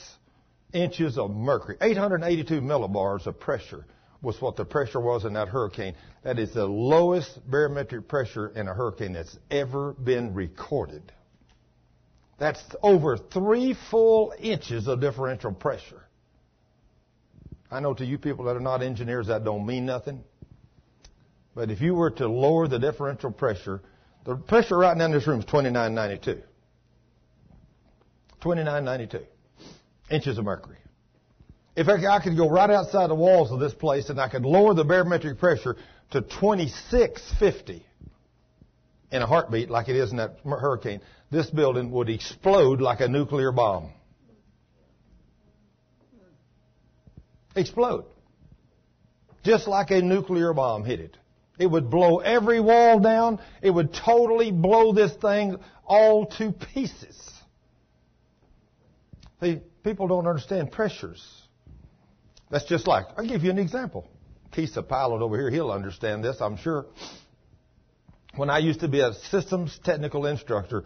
inches of mercury. 882 millibars of pressure was what the pressure was in that hurricane. That is the lowest barometric pressure in a hurricane that's ever been recorded. That's over three full inches of differential pressure. I know to you people that are not engineers that don't mean nothing. But if you were to lower the differential pressure, the pressure right now in this room is 2992. 2992 inches of mercury. If I could go right outside the walls of this place and I could lower the barometric pressure to 2650 in a heartbeat like it is in that hurricane, this building would explode like a nuclear bomb. Explode. Just like a nuclear bomb hit it. It would blow every wall down. It would totally blow this thing all to pieces. See, people don't understand pressures. That's just like, I'll give you an example. Keith's a pilot over here. He'll understand this, I'm sure. When I used to be a systems technical instructor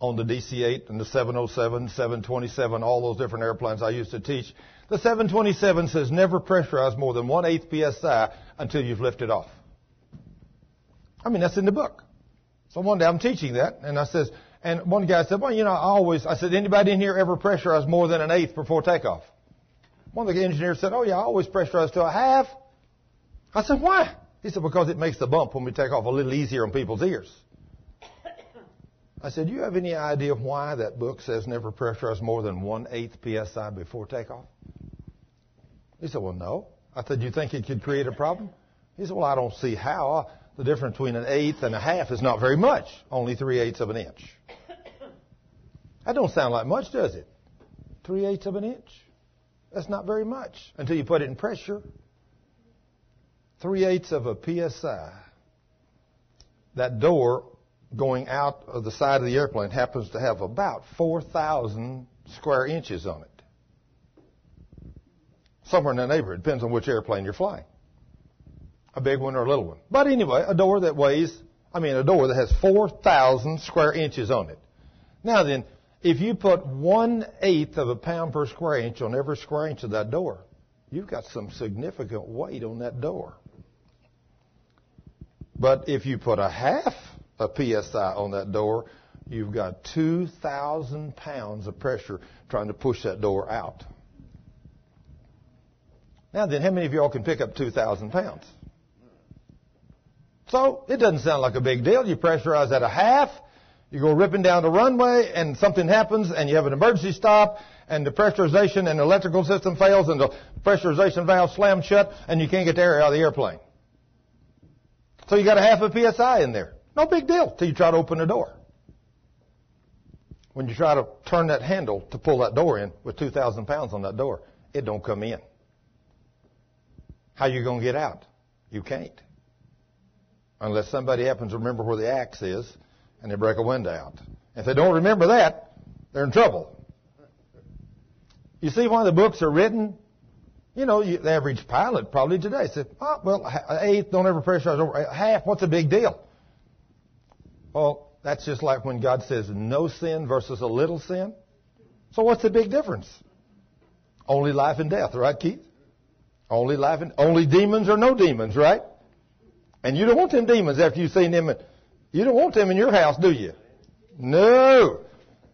on the DC-8 and the 707, 727, all those different airplanes I used to teach, the 727 says never pressurize more than one eighth psi until you've lifted off. I mean, that's in the book. So one day I'm teaching that, and I says, and one guy said, well, you know, I always, I said, anybody in here ever pressurize more than an eighth before takeoff? One of the engineers said, oh yeah, I always pressurize to a half. I said, why? He said, because it makes the bump when we take off a little easier on people's ears. I said, do you have any idea why that book says never pressurize more than one eighth psi before takeoff? He said, well, no. I said, you think it could create a problem? He said, well, I don't see how. The difference between an eighth and a half is not very much, only three eighths of an inch. That don't sound like much, does it? Three eighths of an inch? That's not very much until you put it in pressure. Three eighths of a psi. That door going out of the side of the airplane happens to have about 4,000 square inches on it. Somewhere in the neighborhood. Depends on which airplane you're flying a big one or a little one. But anyway, a door that weighs, I mean, a door that has 4,000 square inches on it. Now then, if you put one eighth of a pound per square inch on every square inch of that door, you've got some significant weight on that door. But if you put a half a psi on that door, you've got 2,000 pounds of pressure trying to push that door out. Now then, how many of y'all can pick up 2,000 pounds? So it doesn't sound like a big deal. You pressurize at a half, you go ripping down the runway, and something happens, and you have an emergency stop, and the pressurization and electrical system fails, and the pressurization valve slams shut, and you can't get the air out of the airplane. So you got a half a psi in there. No big deal till you try to open the door. When you try to turn that handle to pull that door in with 2,000 pounds on that door, it don't come in. How you going to get out? You can't unless somebody happens to remember where the axe is and they break a window out. If they don't remember that, they're in trouble. You see why the books are written? You know, you, the average pilot probably today said, oh, well, eighth, don't ever pressurize over uh, half. What's a big deal? Well, that's just like when God says no sin versus a little sin. So what's the big difference? Only life and death, right, Keith? Only life and, only demons or no demons, right? And you don't want them demons after you've seen them. You don't want them in your house, do you? No.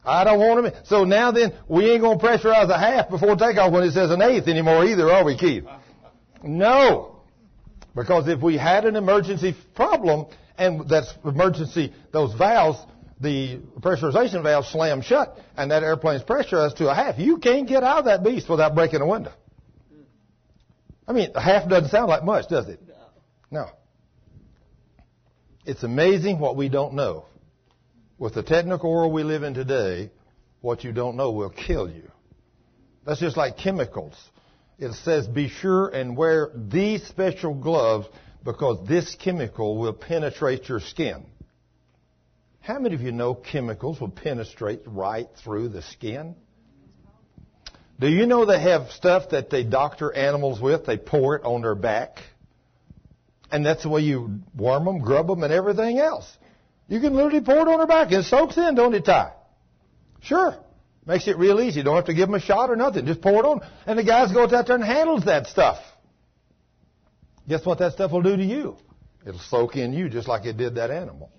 I don't want them. In. So now then, we ain't going to pressurize a half before takeoff when it says an eighth anymore either, are we, Keith? No. Because if we had an emergency problem, and that's emergency, those valves, the pressurization valves slam shut, and that airplane's pressurized to a half, you can't get out of that beast without breaking a window. I mean, a half doesn't sound like much, does it? No. It's amazing what we don't know. With the technical world we live in today, what you don't know will kill you. That's just like chemicals. It says be sure and wear these special gloves because this chemical will penetrate your skin. How many of you know chemicals will penetrate right through the skin? Do you know they have stuff that they doctor animals with? They pour it on their back. And that's the way you warm them, grub them, and everything else. You can literally pour it on her back. It soaks in, don't it, Ty? Sure. Makes it real easy. You don't have to give them a shot or nothing. Just pour it on. And the guy goes out there and handles that stuff. Guess what that stuff will do to you? It'll soak in you just like it did that animal.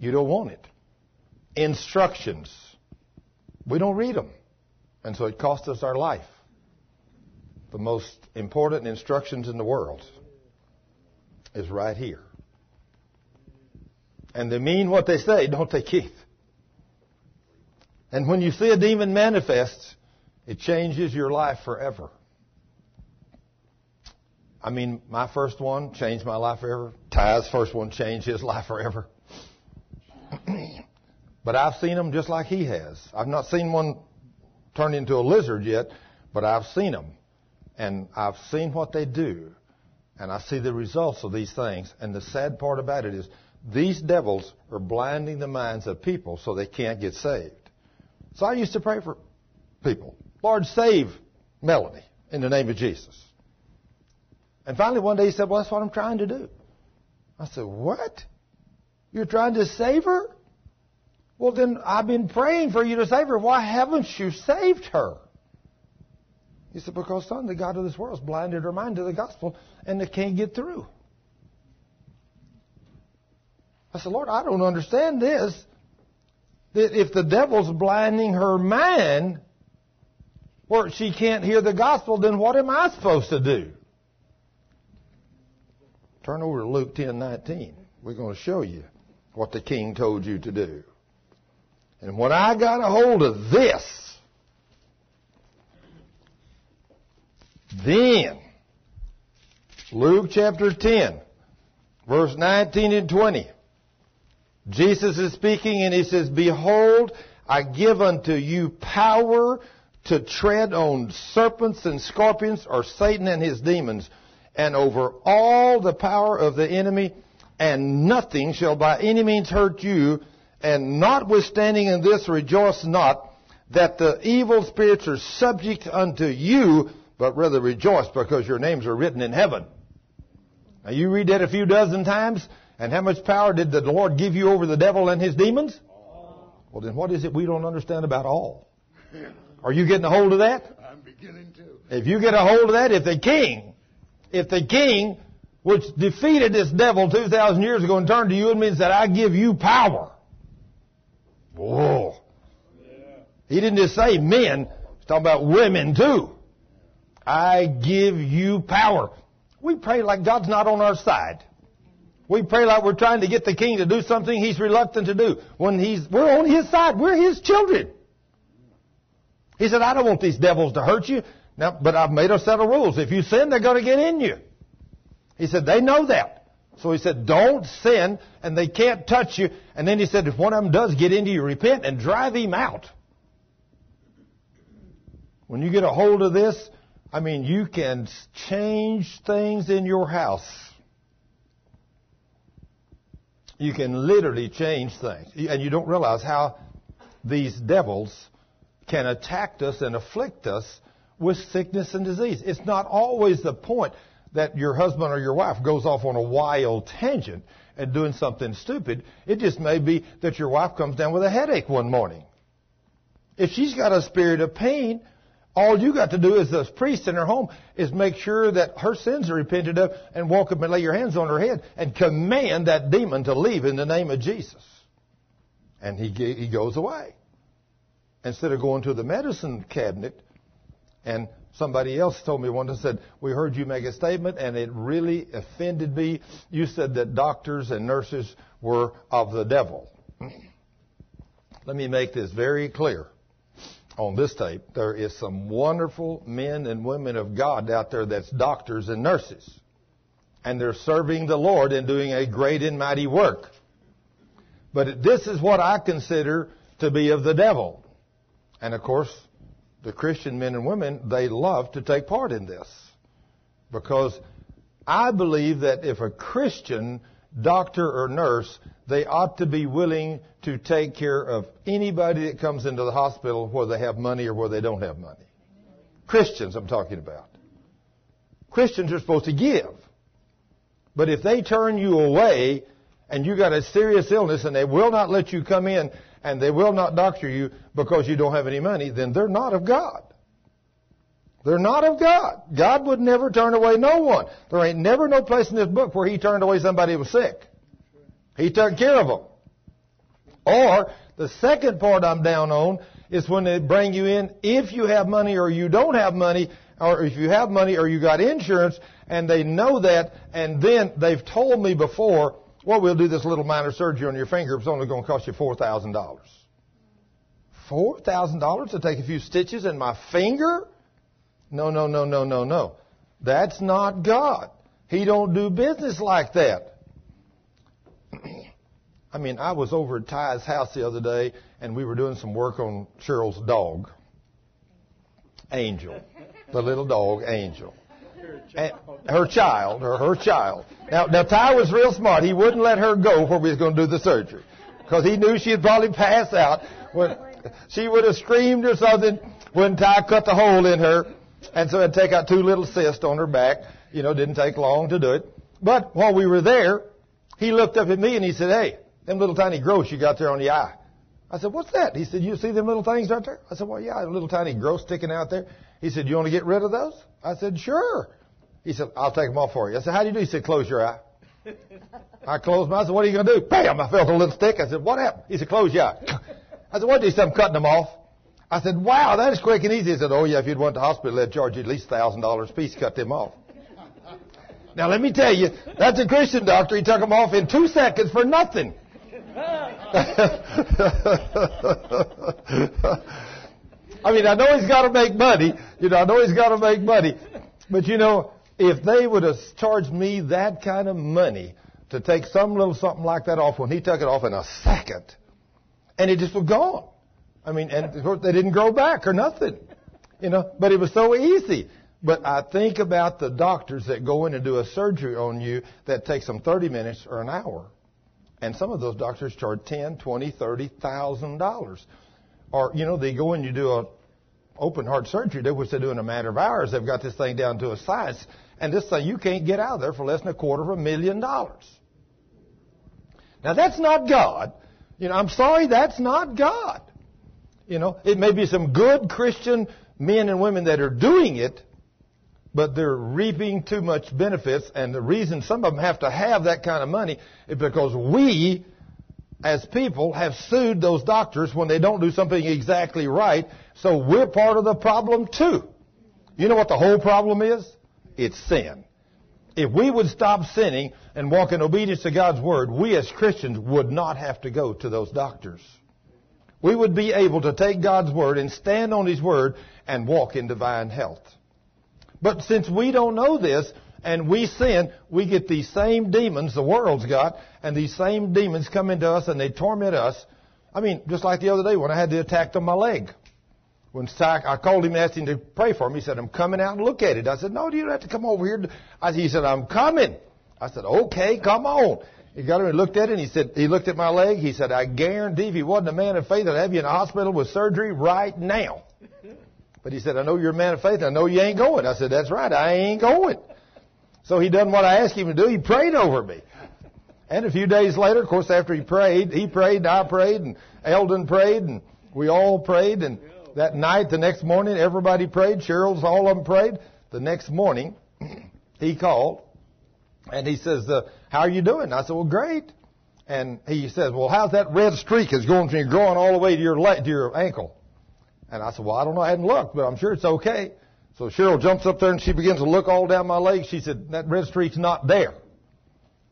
You don't want it. Instructions. We don't read them. And so it costs us our life. The most important instructions in the world is right here. And they mean what they say, don't they, Keith? And when you see a demon manifest, it changes your life forever. I mean, my first one changed my life forever. Ty's first one changed his life forever. but I've seen them just like he has. I've not seen one turn into a lizard yet, but I've seen them. And I've seen what they do. And I see the results of these things. And the sad part about it is these devils are blinding the minds of people so they can't get saved. So I used to pray for people. Lord, save Melanie in the name of Jesus. And finally one day he said, well, that's what I'm trying to do. I said, what? You're trying to save her? Well, then I've been praying for you to save her. Why haven't you saved her? He said, because son, the God of this world has blinded her mind to the gospel and they can't get through. I said, Lord, I don't understand this. That if the devil's blinding her mind, where she can't hear the gospel, then what am I supposed to do? Turn over to Luke 10 19. We're going to show you what the king told you to do. And when I got a hold of this, then, Luke chapter 10, verse 19 and 20. Jesus is speaking and he says, Behold, I give unto you power to tread on serpents and scorpions, or Satan and his demons, and over all the power of the enemy, and nothing shall by any means hurt you. And notwithstanding in this, rejoice not that the evil spirits are subject unto you, but rather rejoice because your names are written in heaven. Now you read that a few dozen times, and how much power did the Lord give you over the devil and his demons? Well, then what is it we don't understand about all? Are you getting a hold of that? I'm beginning to. If you get a hold of that, if the king, if the king, which defeated this devil 2,000 years ago and turned to you, it means that I give you power. Whoa. He didn't just say men, he's talking about women too. I give you power. We pray like God's not on our side. We pray like we're trying to get the king to do something he's reluctant to do. When he's, we're on his side. We're his children. He said, I don't want these devils to hurt you. Now, but I've made a set of rules. If you sin, they're going to get in you. He said, they know that. So he said, don't sin, and they can't touch you. And then he said, if one of them does get into you, repent and drive him out. When you get a hold of this, I mean, you can change things in your house. You can literally change things. And you don't realize how these devils can attack us and afflict us with sickness and disease. It's not always the point that your husband or your wife goes off on a wild tangent and doing something stupid. It just may be that your wife comes down with a headache one morning. If she's got a spirit of pain, All you got to do as a priest in her home is make sure that her sins are repented of and walk up and lay your hands on her head and command that demon to leave in the name of Jesus. And he, he goes away. Instead of going to the medicine cabinet and somebody else told me one and said, we heard you make a statement and it really offended me. You said that doctors and nurses were of the devil. Let me make this very clear on this tape. There is some wonderful men and women of God out there that's doctors and nurses. And they're serving the Lord and doing a great and mighty work. But this is what I consider to be of the devil. And of course, the Christian men and women, they love to take part in this. Because I believe that if a Christian doctor or nurse, they ought to be willing to take care of anybody that comes into the hospital, whether they have money or whether they don't have money. Christians, I'm talking about. Christians are supposed to give. But if they turn you away and you got a serious illness and they will not let you come in and they will not doctor you because you don't have any money, then they're not of God. They're not of God. God would never turn away no one. There ain't never no place in this book where He turned away somebody who was sick. He took care of them. Or, the second part I'm down on is when they bring you in, if you have money or you don't have money, or if you have money or you got insurance, and they know that, and then they've told me before, well, we'll do this little minor surgery on your finger. It's only going to cost you $4,000. $4,000 to take a few stitches in my finger? No, no, no, no, no, no. That's not God. He don't do business like that. I mean, I was over at Ty's house the other day, and we were doing some work on Cheryl's dog, Angel, the little dog, Angel her child, or her child. Now, now Ty was real smart. He wouldn't let her go where we was going to do the surgery, because he knew she'd probably pass out. When she would have screamed or something when Ty cut the hole in her, and so I'd take out two little cysts on her back. You know, didn't take long to do it. But while we were there, he looked up at me and he said, "Hey, them little tiny growths you got there on the eye." I said, "What's that?" He said, "You see them little things right there?" I said, "Well, yeah, a little tiny growth sticking out there." He said, "You want to get rid of those?" I said, "Sure." He said, I'll take them off for you. I said, how do you do? He said, close your eye. I closed my eye. I said, what are you going to do? Bam! I felt a little stick. I said, what happened? He said, close your eye. I said, what do you say? I'm cutting them off. I said, wow, that is quick and easy. He said, oh yeah, if you'd went to hospital, they'd charge you at least $1,000 a piece cut them off. Now let me tell you, that's a Christian doctor. He took them off in two seconds for nothing. I mean, I know he's got to make money. You know, I know he's got to make money. But you know, if they would have charged me that kind of money to take some little something like that off when he took it off in a second, and it just was gone. I mean, and of course they didn't grow back or nothing, you know, but it was so easy. But I think about the doctors that go in and do a surgery on you that takes them 30 minutes or an hour. And some of those doctors charge ten, twenty, thirty thousand dollars. Or, you know, they go in, you do a open heart surgery, which they do in a matter of hours. They've got this thing down to a science. And this thing, you can't get out of there for less than a quarter of a million dollars. Now that's not God. You know, I'm sorry, that's not God. You know, it may be some good Christian men and women that are doing it, but they're reaping too much benefits. And the reason some of them have to have that kind of money is because we, as people, have sued those doctors when they don't do something exactly right. So we're part of the problem too. You know what the whole problem is? It's sin. If we would stop sinning and walk in obedience to God's Word, we as Christians would not have to go to those doctors. We would be able to take God's Word and stand on His Word and walk in divine health. But since we don't know this and we sin, we get these same demons the world's got, and these same demons come into us and they torment us. I mean, just like the other day when I had the attack on my leg. When I called him and asked him to pray for me, he said, I'm coming out and look at it. I said, no, you don't have to come over here. He said, I'm coming. I said, okay, come on. He got him and looked at it and he said, he looked at my leg. He said, I guarantee if he wasn't a man of faith, I'd have you in a hospital with surgery right now. But he said, I know you're a man of faith. I know you ain't going. I said, that's right. I ain't going. So he done what I asked him to do. He prayed over me. And a few days later, of course, after he prayed, he prayed, I prayed, and Eldon prayed, and we all prayed, and That night, the next morning, everybody prayed. Cheryl's, all of them prayed. The next morning, he called and he says, uh, how are you doing? I said, well, great. And he says, well, how's that red streak is going from your groin all the way to your leg, to your ankle? And I said, well, I don't know. I hadn't looked, but I'm sure it's okay. So Cheryl jumps up there and she begins to look all down my leg. She said, that red streak's not there.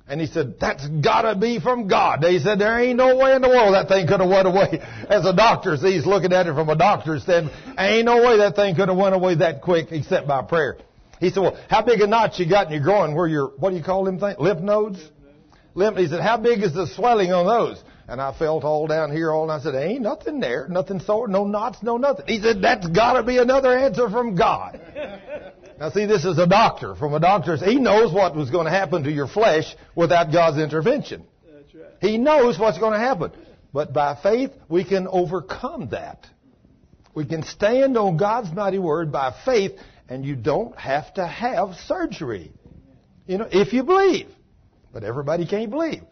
And he said, that's gotta be from God. He said, there ain't no way in the world that thing could have went away. As a doctor sees looking at it from a doctor's standpoint, ain't no way that thing could have went away that quick except by prayer. He said, well, how big a knot you got in your groin where your, what do you call them things? Lymph nodes? Lymph, he said, how big is the swelling on those? And I felt all down here all, and I said, ain't nothing there, nothing sore, no knots, no nothing. He said, that's gotta be another answer from God. Now see, this is a doctor. From a doctor, he knows what was going to happen to your flesh without God's intervention. That's right. He knows what's going to happen. But by faith, we can overcome that. We can stand on God's mighty word by faith, and you don't have to have surgery. You know, if you believe. But everybody can't believe.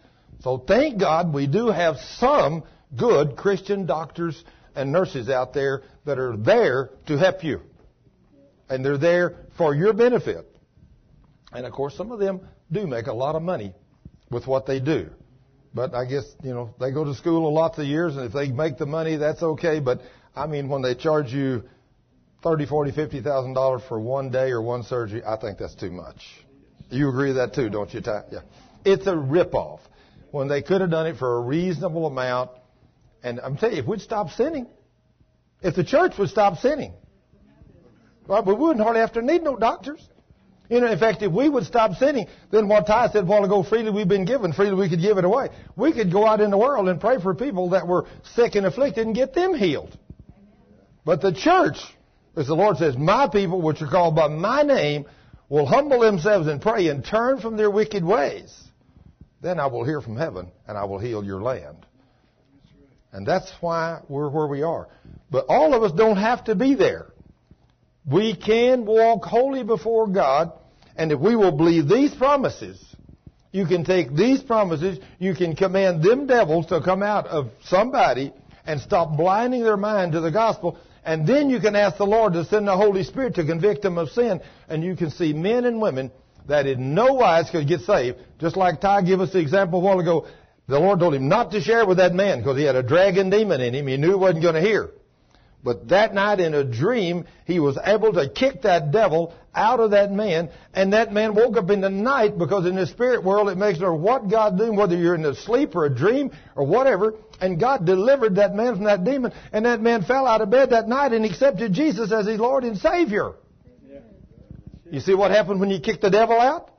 So thank God we do have some good Christian doctors and nurses out there that are there to help you. And they're there for your benefit. And of course, some of them do make a lot of money with what they do. But I guess, you know, they go to school a lots of years and if they make the money, that's okay. But I mean, when they charge you thirty, forty, fifty thousand dollars for one day or one surgery, I think that's too much. You agree with that too, don't you, Ty? Yeah. It's a ripoff. When they could have done it for a reasonable amount. And I'm telling you, if we'd stop sinning, if the church would stop sinning, well, we wouldn't hardly have to need no doctors. You know, in fact, if we would stop sinning, then what Ty said a while ago, freely we've been given, freely we could give it away. We could go out in the world and pray for people that were sick and afflicted and get them healed. But the church, as the Lord says, my people, which are called by my name, will humble themselves and pray and turn from their wicked ways. Then I will hear from heaven and I will heal your land. And that's why we're where we are. But all of us don't have to be there. We can walk holy before God, and if we will believe these promises, you can take these promises, you can command them devils to come out of somebody and stop blinding their mind to the gospel, and then you can ask the Lord to send the Holy Spirit to convict them of sin, and you can see men and women that in no wise could get saved. Just like Ty gave us the example a while ago, the Lord told him not to share with that man because he had a dragon demon in him. He knew he wasn't going to hear. But that night in a dream, he was able to kick that devil out of that man, and that man woke up in the night because in the spirit world it makes no what God doing, whether you're in a sleep or a dream or whatever, and God delivered that man from that demon, and that man fell out of bed that night and accepted Jesus as his Lord and Savior. You see what happened when you kick the devil out?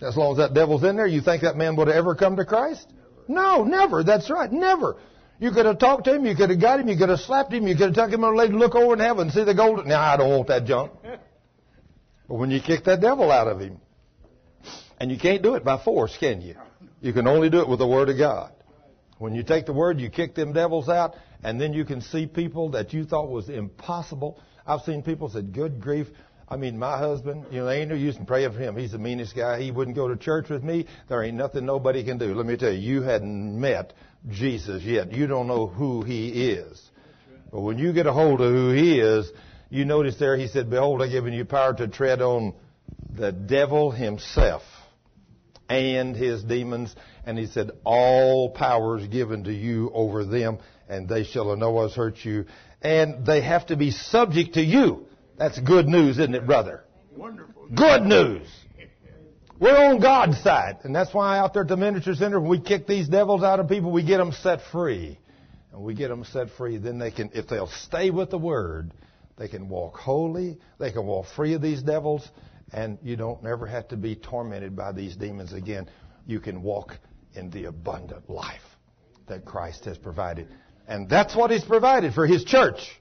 As long as that devil's in there, you think that man would have ever come to Christ? No, never. That's right, never. You could have talked to him, you could have got him, you could have slapped him, you could have took him on a leg look over in heaven and see the golden. Now, I don't want that junk. When you kick that devil out of him, and you can't do it by force, can you? You can only do it with the Word of God. When you take the Word, you kick them devils out, and then you can see people that you thought was impossible. I've seen people said, good grief, I mean, my husband, you know, there ain't no use in praying for him. He's the meanest guy. He wouldn't go to church with me. There ain't nothing nobody can do. Let me tell you, you hadn't met Jesus yet. You don't know who he is. But when you get a hold of who he is, you notice there he said, Behold, I've given you power to tread on the devil himself and his demons. And he said, All power is given to you over them, and they shall in no wise hurt you. And they have to be subject to you. That's good news, isn't it, brother? Wonderful. Good news. We're on God's side. And that's why out there at the ministry center, when we kick these devils out of people, we get them set free. And we get them set free, then they can, if they'll stay with the Word, they can walk holy, they can walk free of these devils, and you don't never have to be tormented by these demons again. You can walk in the abundant life that Christ has provided. And that's what He's provided for His church.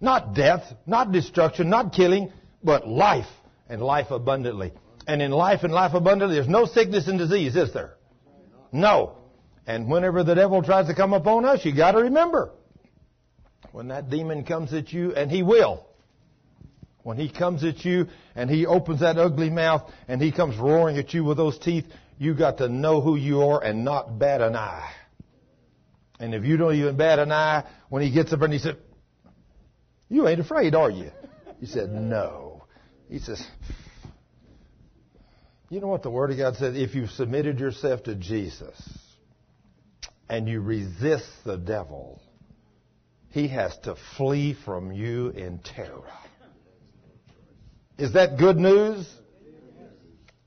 Not death, not destruction, not killing, but life and life abundantly. And in life and life abundantly, there's no sickness and disease, is there? No. And whenever the devil tries to come upon us, you gotta remember. When that demon comes at you, and he will. When he comes at you and he opens that ugly mouth and he comes roaring at you with those teeth, you got to know who you are and not bat an eye. And if you don't even bat an eye, when he gets up and he said, You ain't afraid, are you? He said, No. He says, You know what the Word of God says? If you've submitted yourself to Jesus and you resist the devil, he has to flee from you in terror. Is that good news?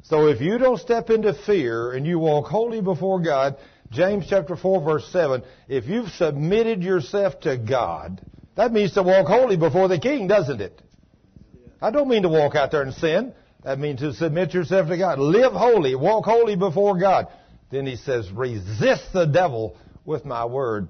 So if you don't step into fear and you walk holy before God, James chapter 4 verse 7, if you've submitted yourself to God, that means to walk holy before the king, doesn't it? I don't mean to walk out there and sin. That means to submit yourself to God. Live holy. Walk holy before God. Then he says, resist the devil with my word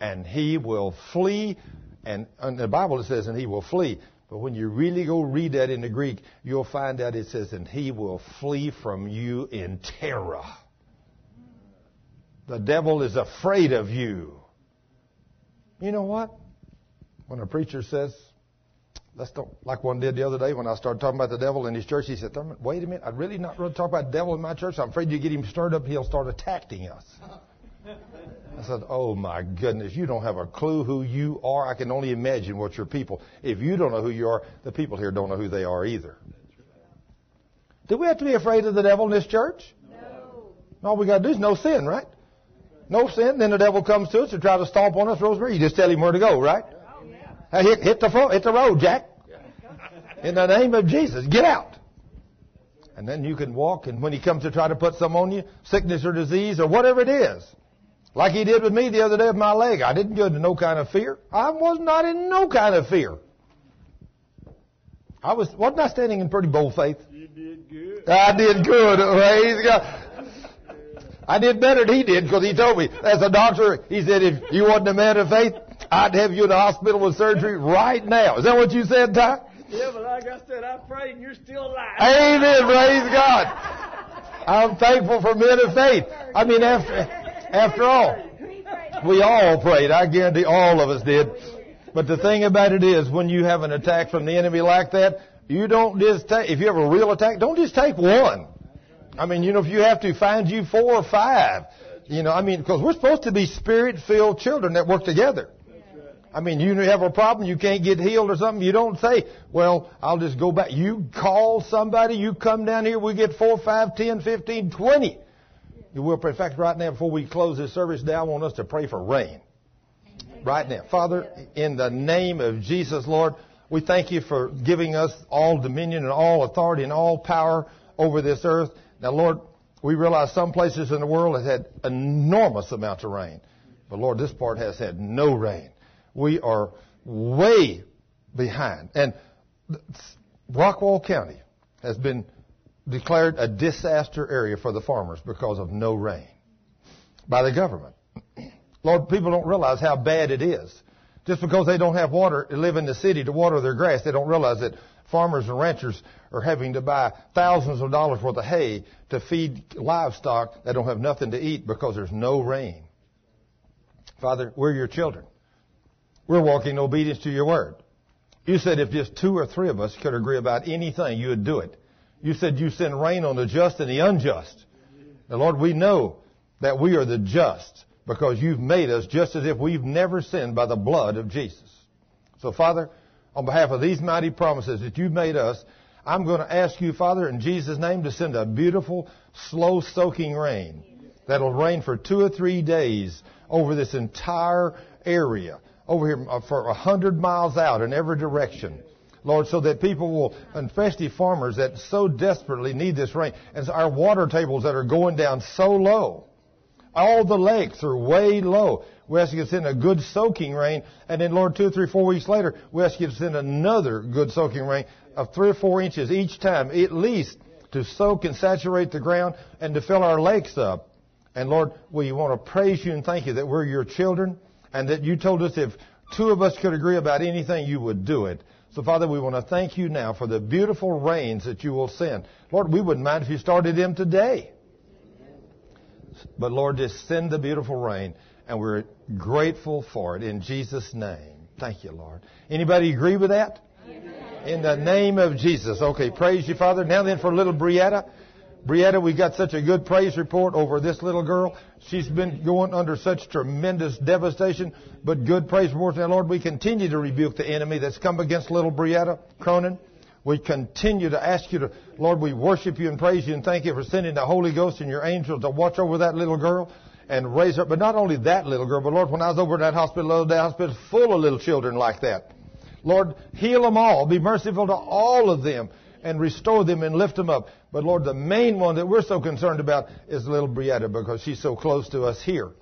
and he will flee. And in the Bible says, and he will flee. But when you really go read that in the Greek, you'll find out it says, and he will flee from you in terror. The devil is afraid of you. You know what? When a preacher says, let's don't, like one did the other day when I started talking about the devil in his church, he said, wait a minute, I'd really not really talk about the devil in my church. I'm afraid you get him stirred up, he'll start attacking us. I said, Oh my goodness, you don't have a clue who you are. I can only imagine what your people, if you don't know who you are, the people here don't know who they are either. Do we have to be afraid of the devil in this church? No. All we got to do is no sin, right? No sin, then the devil comes to us to try to stomp on us, Rosemary. You just tell him where to go, right? Oh, yeah. hit, hit, the, hit the road, Jack. In the name of Jesus, get out. And then you can walk, and when he comes to try to put some on you, sickness or disease or whatever it is, like he did with me the other day with my leg. I didn't go into no kind of fear. I was not in no kind of fear. I was, wasn't I standing in pretty bold faith? You did good. I did good. Praise God. I did better than he did because he told me, as a doctor, he said, if you wasn't a man of faith, I'd have you in the hospital with surgery right now. Is that what you said, Ty? Yeah, but like I said, I prayed and you're still alive. Amen. Praise God. I'm thankful for men of faith. I mean, after, after all, we all prayed. I guarantee all of us did. But the thing about it is, when you have an attack from the enemy like that, you don't just take, if you have a real attack, don't just take one. I mean, you know, if you have to, find you four or five. You know, I mean, because we're supposed to be spirit-filled children that work together. I mean, you have a problem, you can't get healed or something, you don't say, well, I'll just go back. You call somebody, you come down here, we get four, five, ten, fifteen, twenty. You will pray. In fact, right now, before we close this service down, I want us to pray for rain. Right now. Father, in the name of Jesus, Lord, we thank you for giving us all dominion and all authority and all power over this earth. Now, Lord, we realize some places in the world have had enormous amounts of rain. But Lord, this part has had no rain. We are way behind. And Rockwall County has been declared a disaster area for the farmers because of no rain by the government. Lord, people don't realize how bad it is. Just because they don't have water, to live in the city to water their grass, they don't realize that farmers and ranchers are having to buy thousands of dollars worth of hay to feed livestock that don't have nothing to eat because there's no rain. Father, we're your children. We're walking in obedience to your word. You said if just two or three of us could agree about anything, you would do it. You said you send rain on the just and the unjust. Now, Lord, we know that we are the just because you've made us just as if we've never sinned by the blood of Jesus. So, Father, on behalf of these mighty promises that you've made us, I'm going to ask you, Father, in Jesus' name, to send a beautiful, slow soaking rain that'll rain for two or three days over this entire area, over here uh, for a hundred miles out in every direction. Lord, so that people will, and especially farmers that so desperately need this rain, and our water tables that are going down so low. All the lakes are way low. We ask you to send a good soaking rain, and then Lord, two, three, four weeks later, we ask you to send another good soaking rain of three or four inches each time, at least to soak and saturate the ground and to fill our lakes up. And Lord, we want to praise you and thank you that we're your children and that you told us if two of us could agree about anything, you would do it. So, Father, we want to thank you now for the beautiful rains that you will send. Lord, we wouldn't mind if you started them today. But, Lord, just send the beautiful rain, and we're grateful for it in Jesus' name. Thank you, Lord. Anybody agree with that? In the name of Jesus. Okay, praise you, Father. Now then, for little Brietta, Brietta, we got such a good praise report over this little girl. She's been going under such tremendous devastation, but good praise reports. And Lord, we continue to rebuke the enemy that's come against little Brietta Cronin. We continue to ask you to, Lord, we worship you and praise you and thank you for sending the Holy Ghost and your angels to watch over that little girl and raise her. But not only that little girl, but Lord, when I was over at that hospital the other day, hospital full of little children like that. Lord, heal them all. Be merciful to all of them and restore them and lift them up. But Lord, the main one that we're so concerned about is little Brietta because she's so close to us here.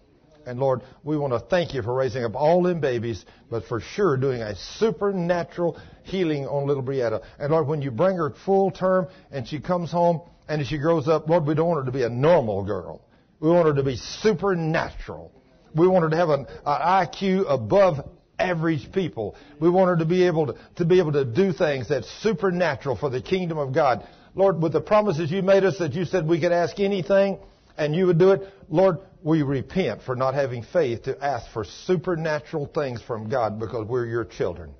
And Lord, we want to thank you for raising up all them babies, but for sure doing a supernatural healing on little Brietta. And Lord, when you bring her full term and she comes home and she grows up, Lord, we don't want her to be a normal girl. We want her to be supernatural. We want her to have an, an IQ above average people. We want her to be able to, to be able to do things that's supernatural for the kingdom of God. Lord, with the promises you made us that you said we could ask anything and you would do it, Lord, we repent for not having faith to ask for supernatural things from God because we're your children.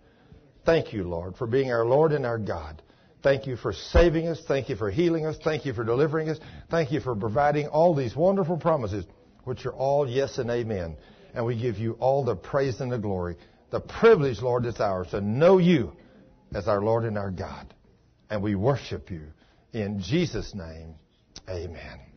Thank you, Lord, for being our Lord and our God. Thank you for saving us. Thank you for healing us. Thank you for delivering us. Thank you for providing all these wonderful promises, which are all yes and amen. And we give you all the praise and the glory. The privilege, Lord, is ours to know you as our Lord and our God. And we worship you. In Jesus' name, amen.